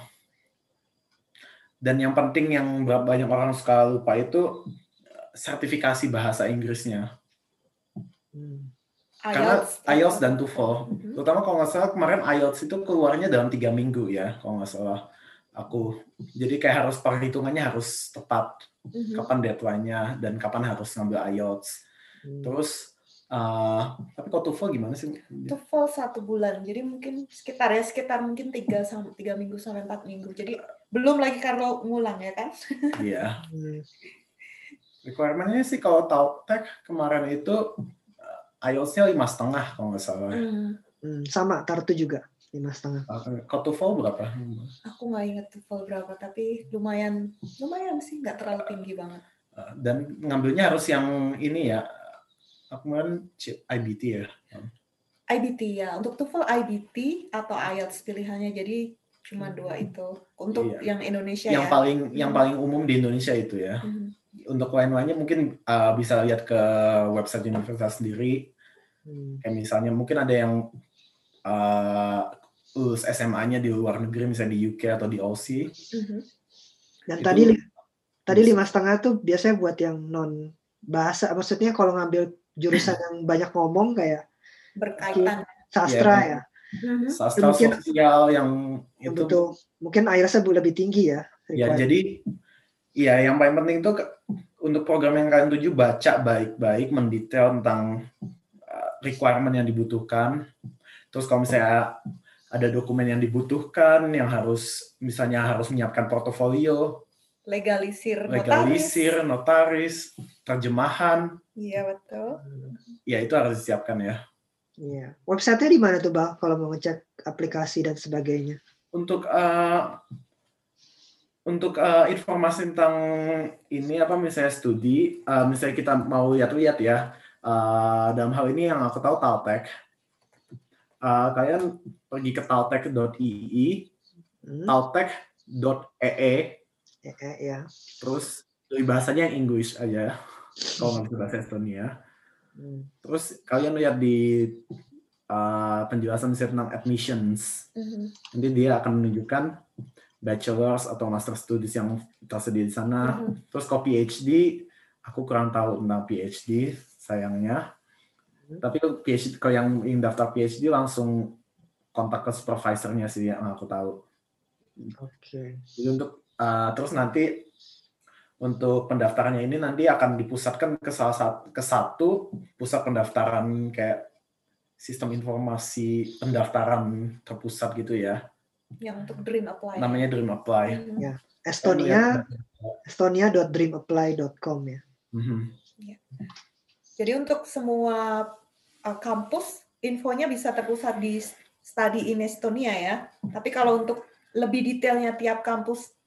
A: dan yang penting yang banyak orang suka lupa itu eh, sertifikasi bahasa Inggrisnya
C: Hmm.
A: karena
B: IELTS,
A: IELTS dan TOEFL
B: Mhm.
A: terutama kalau nggak salah kemarin IELTS itu keluarnya dalam tiga minggu ya kalau nggak salah aku jadi kayak harus perhitungannya harus tepat
B: Mhm.
A: kapan deadline-nya dan kapan harus ngambil IELTS
C: Hmm.
A: terus eh, tapi kalau TOEFL gimana sih
B: TOEFL satu bulan, jadi mungkin sekitar ya sekitar mungkin tiga sampai tiga minggu sampai empat minggu. Jadi belum lagi kalau ngulang ya kan?
A: Iya
C: Hmm.
A: requirement-nya sih kalau Tautek kemarin itu eh, IELTS-nya lima setengah kalau nggak salah
B: Hmm,
C: Hmm, sama Tartu juga lima setengah.
A: Eh, kalau TOEFL berapa
B: aku nggak inget TOEFL berapa, tapi lumayan lumayan sih nggak terlalu tinggi banget.
A: Eh, dan ngambilnya harus yang ini ya aku kemarin C- IBT ya
B: IBT ya, untuk TOEFL IBT atau IELTS pilihannya, jadi cuma dua itu. Untuk
A: Iya.
B: yang Indonesia
A: yang
B: ya.
A: paling yang
B: Hmm.
A: paling umum di Indonesia itu ya.
B: Mhm.
A: Untuk lain-lainnya mungkin uh, bisa lihat ke website universitas sendiri.
C: Hmm.
A: Kayak misalnya mungkin ada yang uh, lulus SMA-nya di luar negeri, misalnya di UK atau di Aussie.
B: Mhm.
C: Dan
A: Itu
C: tadi li- tadi lima setengah tuh biasanya buat yang non bahasa, maksudnya kalau ngambil jurusan yang banyak ngomong kayak
B: Berkaitan.
C: sastra
A: Iya.
C: ya,
B: Mhm.
A: Sastra
C: Mungkin-
A: sosial yang itu
C: butuh mungkin IELTS-nya lebih tinggi ya.
A: ya jadi ya yang paling penting itu untuk program yang kalian tuju baca baik-baik mendetail tentang uh, requirement yang dibutuhkan. Terus kalau misalnya ada dokumen yang dibutuhkan yang harus misalnya harus menyiapkan portofolio,
B: Legalisir, notaris.
A: legalisir, notaris, terjemahan,
B: Iya betul.
A: ya itu harus disiapkan ya.
C: Iya. Website-nya di mana tuh, Bang? Kalau mau ngecek aplikasi dan sebagainya.
A: Untuk uh, untuk uh, informasi tentang ini apa misalnya studi, uh, misalnya kita mau lihat-lihat ya. uh, dalam hal ini yang aku tahu Taltek. Uh, kalian pergi ke taltek.ii,
C: Hmm.
A: taltek.ee,
C: Eh, eh, ya.
A: Terus dari bahasanya yang English aja, kalau nggak bisa bahasa Estonia.
C: Hmm.
A: Terus kalian lihat di uh, penjelasan tentang admissions,
B: Mhm.
A: nanti dia akan menunjukkan bachelor's atau master studies yang tersedia di sana.
B: Mhm.
A: Terus kalau PhD, aku kurang tahu tentang PhD, sayangnya.
C: Hmm.
A: Tapi kalau PhD, kalau yang ingin daftar PhD langsung kontak ke supervisornya sih yang aku tahu.
C: Oke.
A: Jadi untuk uh, terus nanti untuk pendaftarannya ini nanti akan dipusatkan ke salah satu ke satu pusat pendaftaran kayak sistem informasi pendaftaran terpusat gitu ya.
B: Yang untuk Dream Apply.
A: Namanya Dream Apply.
B: Mhm.
C: Ya. Estonia, estonia.dreamapply.com ya.
A: Mhm.
B: Jadi untuk semua uh, kampus infonya bisa terpusat di Study in Estonia ya. Tapi kalau untuk lebih detailnya tiap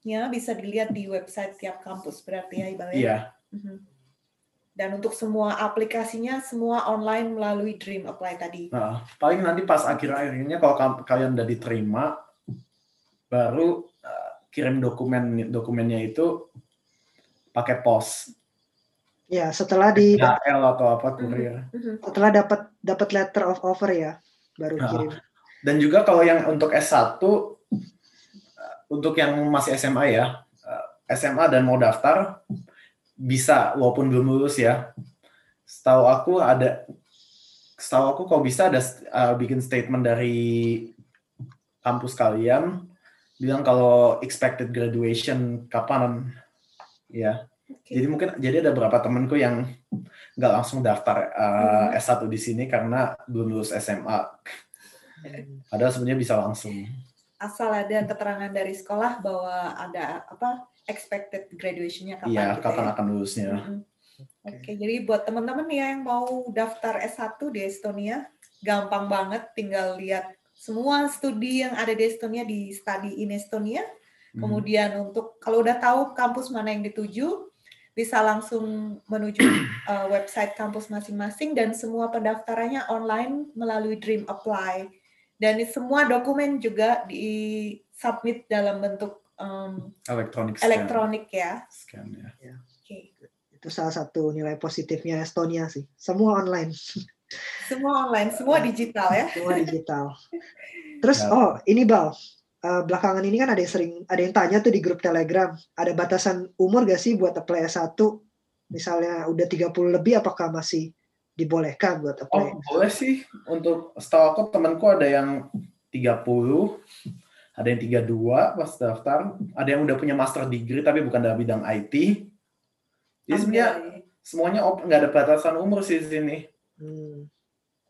B: kampusnya bisa dilihat di website tiap kampus berarti ya Iqbal ya.
A: Iya.
B: Mhm. Dan untuk semua aplikasinya semua online melalui Dream Apply tadi.
A: Nah, paling nanti pas akhir-akhirnya kalau kalian udah diterima, baru uh, kirim dokumen dokumennya itu pakai pos,
C: Ya, setelah di
A: DHL atau apa kurir.
B: Mhm.
C: setelah dapat dapat letter of offer ya, baru kirim.
A: Dan juga kalau yang untuk S1, uh, untuk yang masih SMA ya, uh, SMA dan mau daftar, bisa walaupun belum lulus ya. Setahu aku ada, setahu aku kalau bisa ada uh, bikin statement dari kampus kalian, bilang kalau expected graduation kapan, ya.
B: Oke.
A: Jadi mungkin jadi ada beberapa temenku yang nggak langsung daftar uh,
B: Mhm.
A: S1 di sini karena belum lulus SMA.
C: Hmm.
A: Padahal sebenarnya bisa langsung.
B: Asal ada keterangan dari sekolah bahwa ada apa expected graduation-nya kapan
A: Iya,
B: gitu
A: kapan
B: ya.
A: akan lulusnya.
B: Mhm. Oke, jadi buat teman-teman ya yang mau daftar S1 di Estonia, gampang banget tinggal lihat semua studi yang ada di Estonia di Study in Estonia.
A: Hmm.
B: Kemudian untuk kalau udah tahu kampus mana yang dituju, bisa langsung menuju uh, website kampus masing-masing dan semua pendaftarannya online melalui Dream Apply. Dan semua dokumen juga di submit dalam bentuk um,
A: Electronic scan.
B: elektronik ya.
A: Scan, ya.
B: Oke.
C: Itu salah satu nilai positifnya Estonia sih. Semua online,
B: Semua online, semua digital ya.
C: semua digital. Terus
A: Ya.
C: oh, ini Bal. eh, belakangan ini kan ada yang sering ada yang tanya tuh di grup Telegram, ada batasan umur gak sih buat apply S1? Misalnya udah 30 lebih apakah masih dibolehkan buat
A: Oh,
C: apply?
A: boleh sih. Untuk setahu aku temanku ada yang 30, ada yang 32 pas daftar, ada yang udah punya master degree tapi bukan dalam bidang IT. Jadi sebenarnya semuanya nggak ada batasan umur sih di sini.
C: Hmm.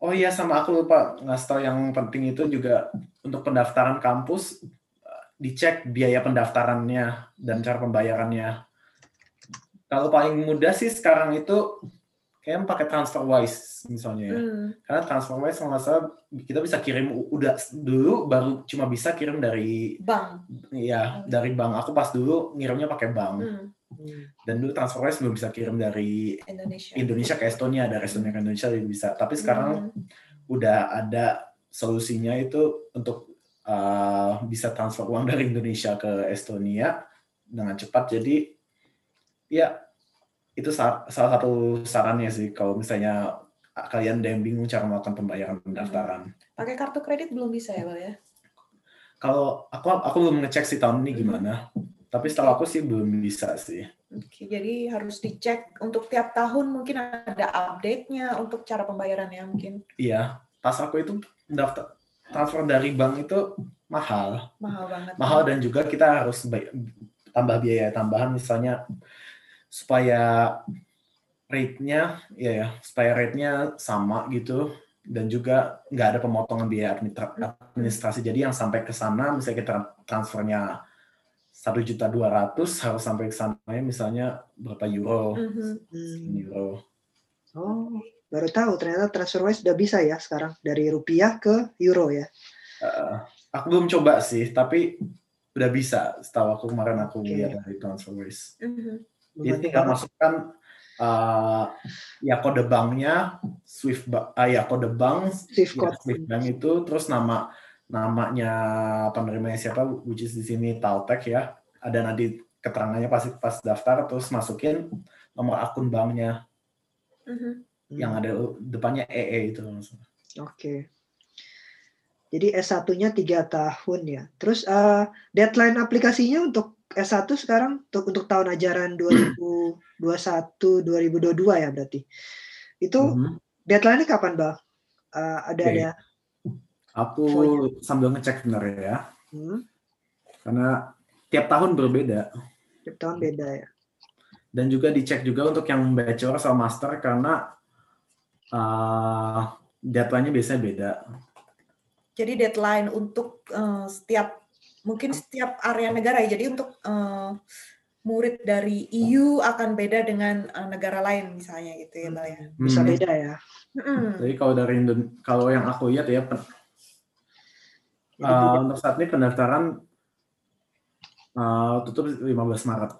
A: Oh iya sama aku lupa ngasih tahu yang penting itu juga untuk pendaftaran kampus eh, dicek biaya pendaftarannya dan cara pembayarannya. Kalau paling mudah sih sekarang itu kayaknya pakai TransferWise misalnya ya.
B: Hmm.
A: Karena TransferWise nggak salah kita bisa kirim udah dulu baru cuma bisa kirim dari
B: Bank.
A: ya dari bank. Aku pas dulu ngirimnya pakai bank
B: Hmm.
C: Hmm.
A: dan dulu TransferWise belum bisa kirim dari
B: Indonesia.
A: Indonesia ke Estonia, dari Estonia ke Indonesia jadi bisa. Tapi sekarang
B: Hmm.
A: udah ada solusinya itu untuk uh, bisa transfer uang dari Indonesia ke Estonia dengan cepat. Jadi ya itu sa- salah satu sarannya sih kalau misalnya kalian ada yang bingung cara melakukan pembayaran pendaftaran.
B: Pakai kartu kredit belum bisa ya, Bal ya?
A: Kalau aku aku belum ngecek sih tahun ini gimana. Tapi setahu aku sih belum bisa sih.
B: Oke, jadi harus dicek untuk tiap tahun mungkin ada update-nya untuk cara pembayarannya mungkin
A: Iya, pas aku itu daftar transfer dari bank itu mahal.
B: mahal banget.
A: mahal dan juga kita harus tambah biaya tambahan misalnya supaya rate-nya ya ya supaya rate-nya sama gitu dan juga nggak ada pemotongan biaya administra- administrasi jadi yang sampai ke sana misalnya kita transfernya satu juta dua ratus harus sampai ke sana misalnya berapa euro
B: Mhm.
C: Hmm.
A: euro
C: Oh, baru tahu ternyata TransferWise sudah bisa ya sekarang dari rupiah ke euro ya.
A: Eh, aku belum coba sih tapi udah bisa setahu aku kemarin aku
C: Oke.
A: lihat dari TransferWise
B: Mhm.
A: Jadi tinggal masukkan uh, ya kode banknya, Swift ah, ya kode bank,
C: Swift
A: ya. Swift bank itu, terus nama namanya penerimanya siapa, which is di sini Taltek ya. Ada nanti keterangannya pasti pas daftar terus masukin nomor akun banknya
B: Mhm.
A: yang ada depannya EE itu
C: Oke. Jadi S1-nya tiga tahun ya. Terus eh, deadline aplikasinya untuk S1 sekarang untuk, untuk tahun ajaran 2021-2022 ya berarti. Itu
A: Mhm.
C: deadline-nya kapan, Bang? Eh, ada
A: Oke.
C: ada.
A: Aku sambil ngecek sebenarnya ya,
C: Hmm,
A: karena tiap tahun berbeda.
C: tiap tahun beda ya.
A: Dan juga dicek juga untuk yang bachelor sama master karena uh, deadline-nya biasanya beda.
B: Jadi deadline untuk eh, setiap mungkin setiap area negara ya. Jadi untuk eh, murid dari EU akan beda dengan eh, negara lain misalnya gitu ya, Mbak ya.
C: Bisa
A: Hmm.
C: beda ya.
B: Mm-mm.
A: Jadi kalau dari Indon- kalau yang aku lihat ya, pen- uh, untuk saat ini pendaftaran uh, tutup 15 Maret.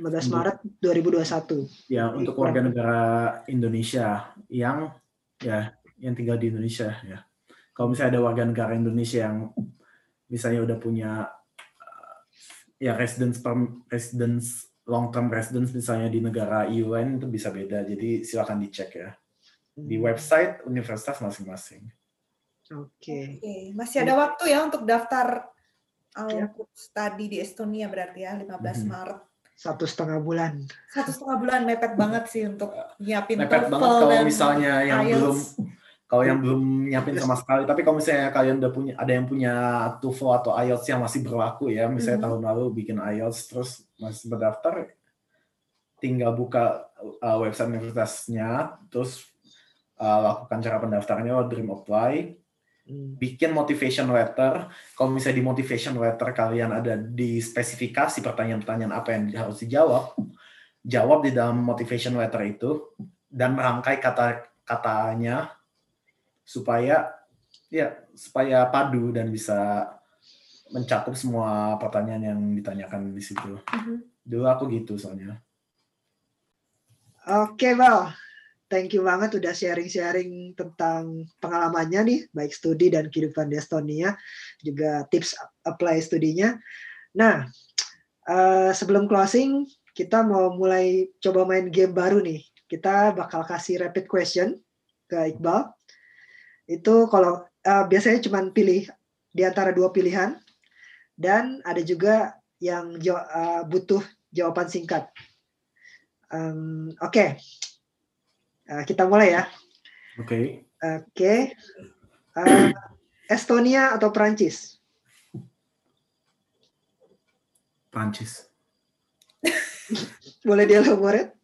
C: 15 Maret 2021.
A: Ya,
C: Jadi
A: untuk warga negara Indonesia yang ya yang tinggal di Indonesia ya. Kalau misalnya ada warga negara Indonesia yang misalnya udah punya uh, ya residence perm- residence long term residence misalnya di negara EU lain itu bisa beda. Jadi silakan dicek ya di
C: Hmm,
A: website universitas masing-masing.
C: Oke.
B: Oke, masih ada waktu ya untuk daftar uh,
C: Ya.
B: untuk studi di Estonia berarti ya 15
A: Mhm.
B: Maret.
C: Satu setengah bulan.
B: Satu setengah bulan mepet banget sih untuk nyiapin
A: Mepet banget kalau
B: dan
A: misalnya yang
B: IELTS.
A: belum kalau yang belum nyiapin sama sekali. Tapi kalau misalnya kalian udah punya ada yang punya TOEFL atau IELTS yang masih berlaku ya, misalnya
B: Mhm.
A: tahun lalu bikin IELTS terus masih berdaftar, tinggal buka uh, website universitasnya, terus uh, lakukan cara pendaftarannya lewat Dream Apply,
C: Hmm,
A: bikin motivation letter. Kalau misalnya di motivation letter kalian ada di spesifikasi pertanyaan-pertanyaan apa yang harus dijawab, jawab di dalam motivation letter itu dan merangkai kata-katanya supaya ya supaya padu dan bisa mencakup semua pertanyaan yang ditanyakan di situ.
B: Mhm.
A: Dulu aku gitu soalnya.
C: Oke, Bal. Thank you banget udah sharing-sharing tentang pengalamannya nih, baik studi dan kehidupan di Estonia, juga tips apply studinya. Nah, eh, sebelum closing, kita mau mulai coba main game baru nih. Kita bakal kasih rapid question ke Iqbal. Itu kalau eh, biasanya cuma pilih di antara dua pilihan, dan ada juga yang jaw- eh, butuh jawaban singkat. Em, Oke, Eh, kita mulai ya.
A: Oke.
C: Oke, Eh, Estonia atau Prancis?
A: Prancis.
C: Boleh dielaborate?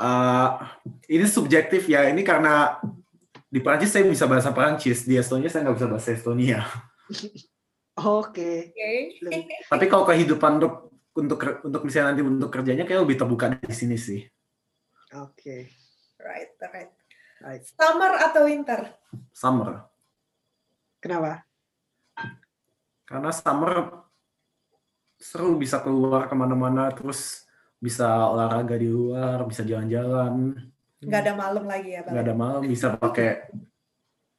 A: Uh, ini subjektif ya. Ini karena di Prancis saya bisa bahasa Prancis, di Estonia saya nggak bisa bahasa Estonia.
C: Oke.
B: Oke.
A: Tapi kalau kehidupan untuk untuk untuk misalnya nanti untuk kerjanya kayak lebih terbuka di sini sih.
C: Oke.
B: Right, right.
C: Right.
B: Summer atau winter?
A: Summer.
C: Kenapa?
A: Karena summer seru bisa keluar ke mana-mana terus bisa olahraga di luar, bisa jalan-jalan,
B: Nggak ada malam lagi ya, Bang?
A: nggak ada malam bisa pakai.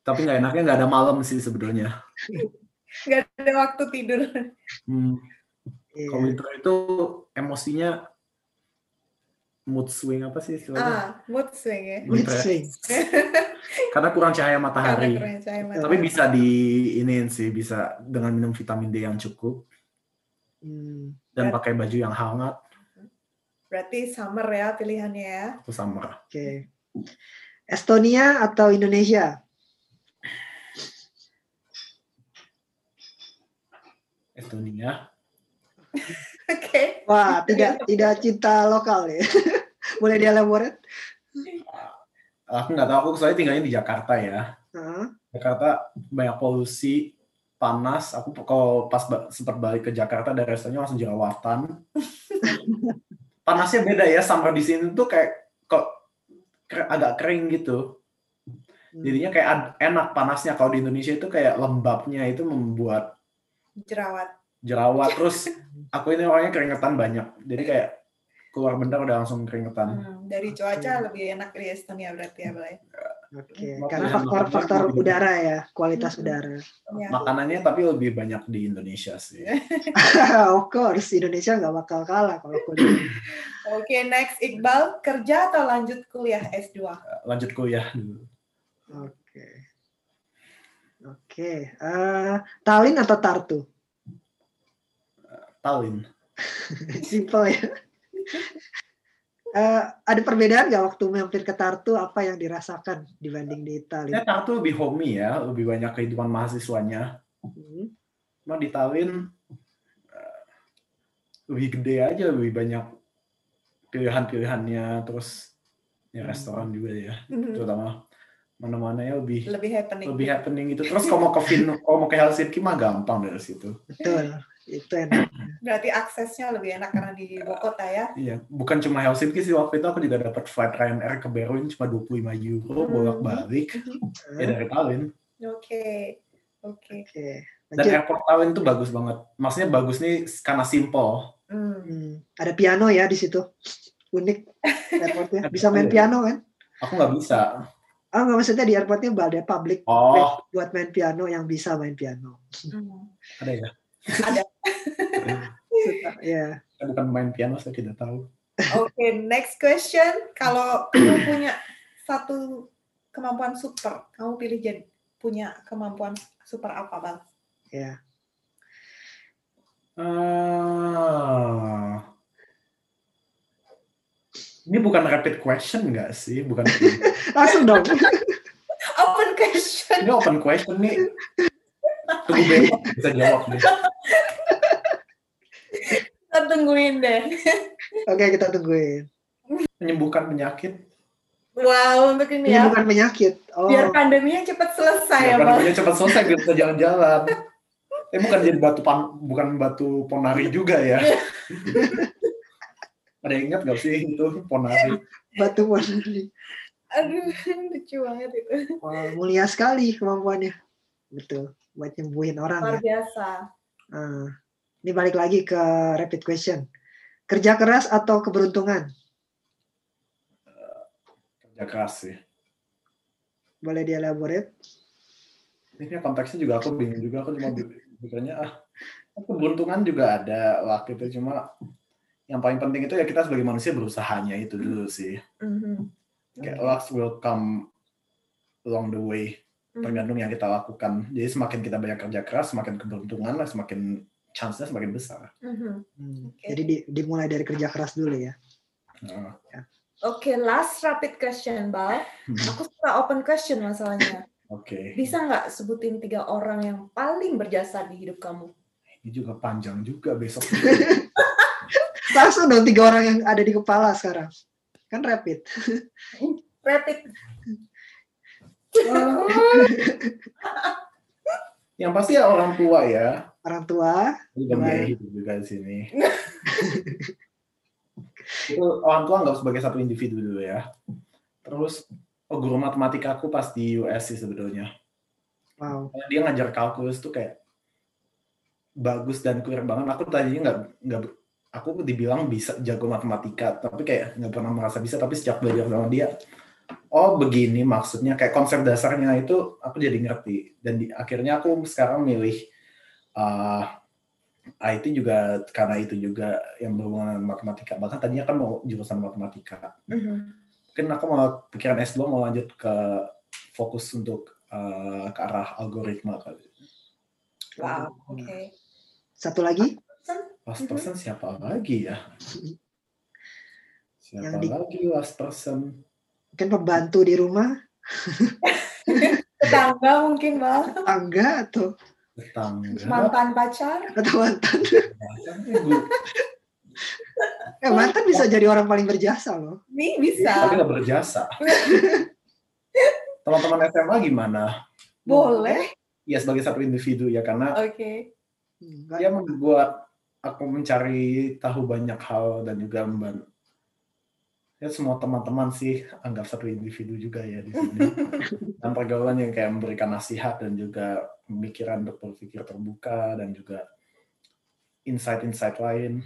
A: Tapi nggak enaknya nggak ada malam sih sebenarnya.
B: Nggak ada waktu tidur.
A: Hmm,
C: Iya.
A: kalau winter itu emosinya mood swing apa sih istilahnya?
B: Ah, mood swing ya.
C: Mood
A: Winter.
C: swing.
A: Karena kurang cahaya
B: Karena
A: matahari.
B: kurang cahaya matahari.
A: Tapi bisa di iniin sih, bisa dengan minum vitamin D yang cukup
C: Hmm,
A: dan pakai baju yang hangat
B: Berarti summer ya pilihannya ya.
A: itu summer.
C: Oke. Estonia atau Indonesia?
A: Estonia.
B: Oke.
C: Wah, tidak tidak cinta lokal ya. Boleh dielaborate?
A: Aku nggak tahu, aku soalnya tinggalnya di Jakarta ya.
C: Heeh.
A: Jakarta banyak polusi, panas. Aku kalau pas sempat balik ke Jakarta dari Estonia langsung jerawatan. Panasnya beda ya, summer di sini tuh kayak kok agak kering gitu.
C: Hmm.
A: Jadinya kayak enak panasnya. Kalau di Indonesia itu kayak lembabnya itu membuat
B: Jerawat.
A: jerawat. Terus aku ini orangnya keringetan banyak. Jadi kayak keluar bentar udah langsung keringetan.
B: Hmm, dari cuaca lebih enak di Estonia berarti ya, Bang?
C: Oke,
A: Mau
C: karena faktor-faktor udara ya, kualitas udara.
B: Ya.
A: Makanannya tapi lebih banyak di Indonesia sih.
C: of course, Indonesia nggak bakal kalah kalau kuliah.
B: Oke, next Iqbal, kerja atau lanjut kuliah S2?
A: Lanjut kuliah dulu.
C: Oke. Oke, eh, Tallinn atau Tartu?
A: Tallinn.
C: Simple ya. Eh, ada perbedaan nggak waktu mampir ke Tartu? Apa yang dirasakan dibanding di
A: Ya,
C: Tallinn?
A: Tartu lebih homey ya, lebih banyak kehidupan mahasiswanya.
C: Hmm,
A: Cuma di Tallinn eh, lebih gede aja, lebih banyak pilihan-pilihannya, terus ya
C: Hmm.
A: restoran juga ya,
B: Mhm.
A: terutama mana-mananya lebih
B: Lebih happening.
A: lebih happening gitu. Terus kalau mau ke Vin, kalau mau ke Helsinki mah gampang dari situ.
C: betul, itu enak.
B: Berarti aksesnya lebih enak karena di ibu kota ya.
A: Iya, bukan cuma Helsinki sih waktu itu aku juga dapat flight Ryanair ke Berlin cuma 25 euro
B: Hmm.
A: bolak-balik ya dari Tallinn.
B: Oke. Oke.
C: Oke,
A: Dan
C: lanjut.
A: airport Tallinn tuh bagus banget. Maksudnya bagus nih karena simple.
B: Hmm.
C: Hmm, ada piano ya di situ, unik airportnya. Bisa main
A: ya?
C: piano kan?
A: Aku nggak bisa.
C: Oh nggak maksudnya di airportnya ada public
A: Oh,
C: buat main piano yang bisa main piano.
B: Hmm.
A: ada ya.
C: Suka, ya.
A: Saya bukan main piano, saya tidak tahu.
B: Oke, next question. Kalau kamu punya satu kemampuan super, kamu pilih jadi punya kemampuan super apa, Bang?
C: Ya.
A: Ah. Ini bukan rapid question nggak sih? Bukan.
C: Langsung dong.
B: Open question.
A: ini open question nih. Tunggu besok bisa jawab deh.
B: Kita tungguin deh.
C: Oke, kita tungguin.
A: Menyembuhkan penyakit.
B: Wow, untuk ini ya.
C: bukan penyakit. Oh,
B: Biar pandeminya cepat selesai ya,
A: Ya,
B: Bang.
A: pandeminya cepat selesai biar bisa jalan-jalan. Eh bukan jadi batu pan, bukan batu ponari juga ya. Ada yang ingat gak sih itu ponari?
C: batu warna
B: Aduh, lucu banget itu.
C: Wah, mulia sekali kemampuannya. Betul. Buat nyembuhin orang
B: Luar
C: ya.
B: biasa.
C: Nah, ini balik lagi ke rapid question. Kerja keras atau keberuntungan?
A: Kerja keras sih.
C: Boleh dielaborate?
A: Ini konteksnya juga aku bingung juga. Aku cuma pikirnya ah keberuntungan juga ada waktu itu cuma yang paling penting itu ya kita sebagai manusia berusahanya itu dulu sih.
B: Mhm.
A: Kayak luck will come along the way.
B: Mhm.
A: tergantung yang kita lakukan. Jadi semakin kita banyak kerja keras, semakin keberuntungan, lah, semakin chance-nya semakin besar.
B: Mhm.
C: Hmm,
B: Oke.
C: Jadi di- dimulai dari kerja keras dulu ya.
A: Nah,
B: Oke, last rapid question, Bal.
A: hmm,
B: Aku suka open question masalahnya.
A: Oke,
B: Bisa nggak sebutin tiga orang yang paling berjasa di hidup kamu?
A: ini juga panjang juga besok.
C: Langsung dong tiga orang yang ada di kepala sekarang. Kan rapid.
B: Rapid.
A: yang pasti ya orang tua ya.
C: Orang tua,
A: Juga biaya hidup juga di sini. itu orang tua nggak sebagai satu individu dulu ya. Terus oh, guru matematika aku pas di US sih sebetulnya.
C: wow.
A: Dia ngajar kalkulus tuh kayak bagus dan clear banget. Aku tadinya nggak nggak aku dibilang bisa jago matematika, tapi kayak nggak pernah merasa bisa. Tapi sejak belajar sama dia, oh begini maksudnya kayak konsep dasarnya itu aku jadi ngerti. Dan di, akhirnya aku sekarang milih uh, IT juga karena itu juga yang berhubungan dengan matematika. Bahkan tadinya kan mau jurusan matematika.
B: Mhm.
A: Mungkin aku mau pikiran S2 mau lanjut ke fokus untuk uh, ke arah algoritma kali.
B: Wow, oke.
C: Satu lagi,
A: Last person siapa lagi ya? Siapa
C: Yang di-
A: lagi last person?
C: mungkin pembantu di rumah,
B: Tetangga mungkin, Bal.
C: tangga atau
A: Tetangga.
B: Mantan pacar.
C: atau mantan.
A: Ibu.
C: Eh, mantan bisa jadi orang paling berjasa loh.
B: Nih,
A: Tapi
B: bisa.
A: nggak berjasa. Teman-teman SMA gimana?
B: Boleh.
A: Ya sebagai satu individu ya karena
B: Oke.
C: Hmm,
A: dia membuat aku mencari tahu banyak hal dan juga memban- ya semua teman-teman sih anggap satu individu juga ya di sini dan pergaulan yang kayak memberikan nasihat dan juga pemikiran untuk berpikir terbuka dan juga insight-insight lain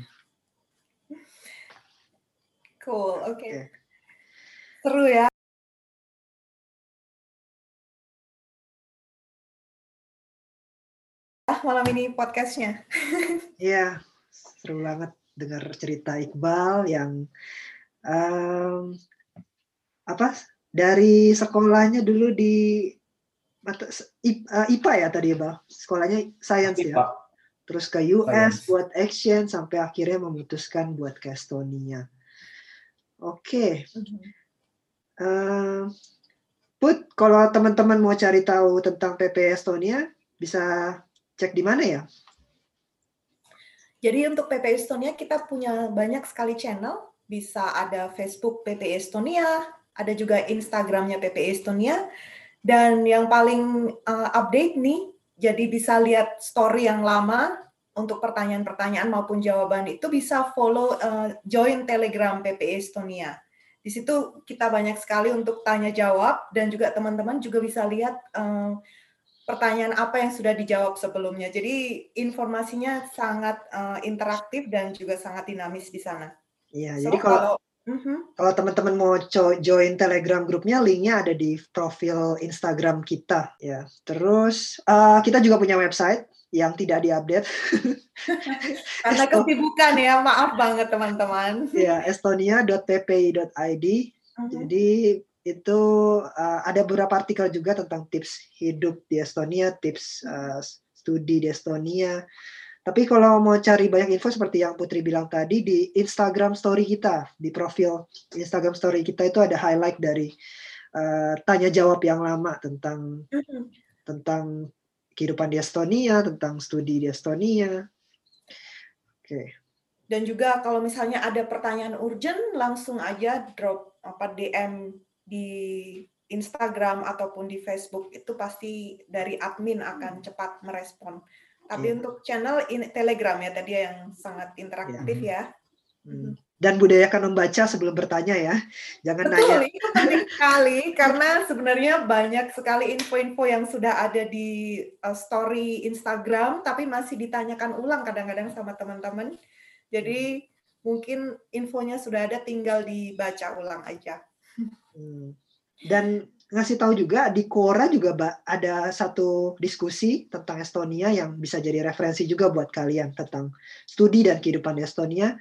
B: Cool. Oke.
C: Oke.
B: Seru ya. Malam ini podcastnya.
C: Iya, seru banget dengar cerita Iqbal yang um, apa dari sekolahnya dulu di IPA ya tadi ya, Bang. Sekolahnya science IPA. ya. Terus ke US science. buat action sampai akhirnya memutuskan buat ke Estonia. Oke. Okay. Mm -hmm. uh, Put, kalau teman-teman mau cari tahu tentang PP Estonia, bisa cek di mana ya?
B: Jadi untuk PP Estonia kita punya banyak sekali channel. Bisa ada Facebook PP Estonia, ada juga Instagramnya PP Estonia. Dan yang paling uh, update nih, jadi bisa lihat story yang lama untuk pertanyaan-pertanyaan maupun jawaban itu bisa follow uh, join Telegram PP Estonia. Di situ kita banyak sekali untuk tanya jawab dan juga teman-teman juga bisa lihat um, pertanyaan apa yang sudah dijawab sebelumnya. Jadi informasinya sangat uh, interaktif dan juga sangat dinamis di sana.
C: Iya, so, jadi kalau kalau, uh-huh. kalau teman-teman mau join Telegram grupnya, linknya ada di profil Instagram kita. Ya, terus uh, kita juga punya website yang tidak diupdate.
B: Karena kesibukan ya, maaf banget teman-teman.
C: Ya, estonia.ppi.id. Uh-huh. Jadi itu uh, ada beberapa artikel juga tentang tips hidup di Estonia, tips uh, studi di Estonia. Tapi kalau mau cari banyak info seperti yang Putri bilang tadi di Instagram story kita, di profil Instagram story kita itu ada highlight dari uh, tanya jawab yang lama tentang uh-huh. tentang kehidupan di Estonia, tentang studi di Estonia. Oke. Okay.
B: Dan juga kalau misalnya ada pertanyaan urgent, langsung aja drop apa DM di Instagram ataupun di Facebook itu pasti dari admin akan cepat merespon. Tapi yeah. untuk channel ini Telegram ya tadi yang sangat interaktif yeah. ya.
C: Hmm dan budayakan membaca sebelum bertanya ya. Jangan
B: Betul,
C: nanya.
B: itu penting sekali karena sebenarnya banyak sekali info-info yang sudah ada di uh, story Instagram tapi masih ditanyakan ulang kadang-kadang sama teman-teman. Jadi mungkin infonya sudah ada tinggal dibaca ulang aja.
C: Hmm. Dan ngasih tahu juga di Quora juga ada satu diskusi tentang Estonia yang bisa jadi referensi juga buat kalian tentang studi dan kehidupan di Estonia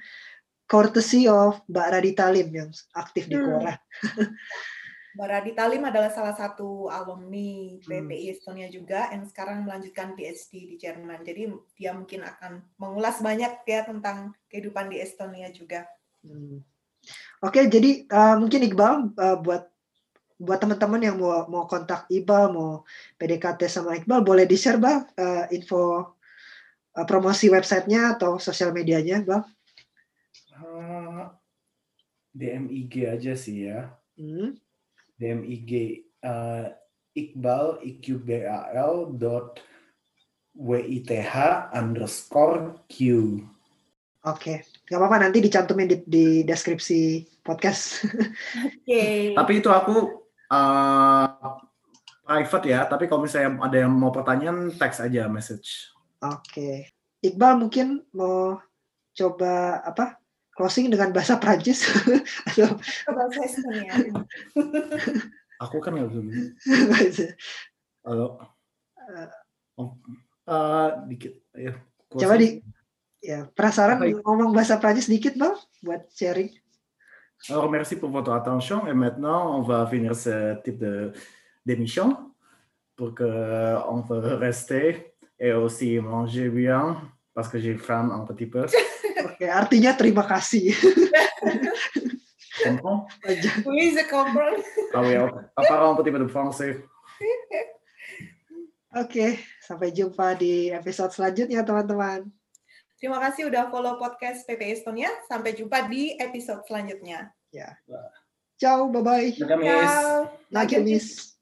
C: courtesy of Mbak Radita Lim yang aktif di Quora. Hmm.
B: Mbak Radita Lim adalah salah satu alumni PPI hmm. Estonia juga yang sekarang melanjutkan PhD di Jerman. Jadi dia mungkin akan mengulas banyak ya tentang kehidupan di Estonia juga.
C: Hmm. Oke, jadi uh, mungkin Iqbal uh, buat buat teman-teman yang mau mau kontak Iqbal, mau PDKT sama Iqbal, boleh di-share Bang uh, info uh, promosi websitenya atau sosial medianya, Bang?
A: DMIG aja sih ya. Hmm? DMIG uh, Iqbal IQBAL dot WITH underscore Q.
C: Oke, okay. Nggak apa-apa nanti dicantumin di, di deskripsi podcast.
B: Oke. Okay.
A: Tapi itu aku uh, private ya. Tapi kalau misalnya ada yang mau pertanyaan, teks aja message.
C: Oke. Okay. Iqbal mungkin mau coba apa closing dengan bahasa Prancis
B: atau bahasa Estonia.
A: Aku kan nggak bisa. Halo. Oh, uh, dikit ya.
C: Coba di ya penasaran ngomong bahasa Prancis dikit bang buat sharing.
A: Alors merci pour votre attention et maintenant on va finir ce type de d'émission pour que on peut rester et aussi manger bien parce que j'ai faim un petit peu.
C: Oke, artinya terima kasih.
A: Comprends?
B: Oui, je comprends.
A: Ah oui, apparemment petit peu de français.
C: Oke, sampai jumpa di episode selanjutnya teman-teman.
B: Terima kasih udah follow podcast PP Estonia. Sampai jumpa di episode selanjutnya.
C: Ya. Ciao, bye-bye.
A: Ciao.
C: Miss.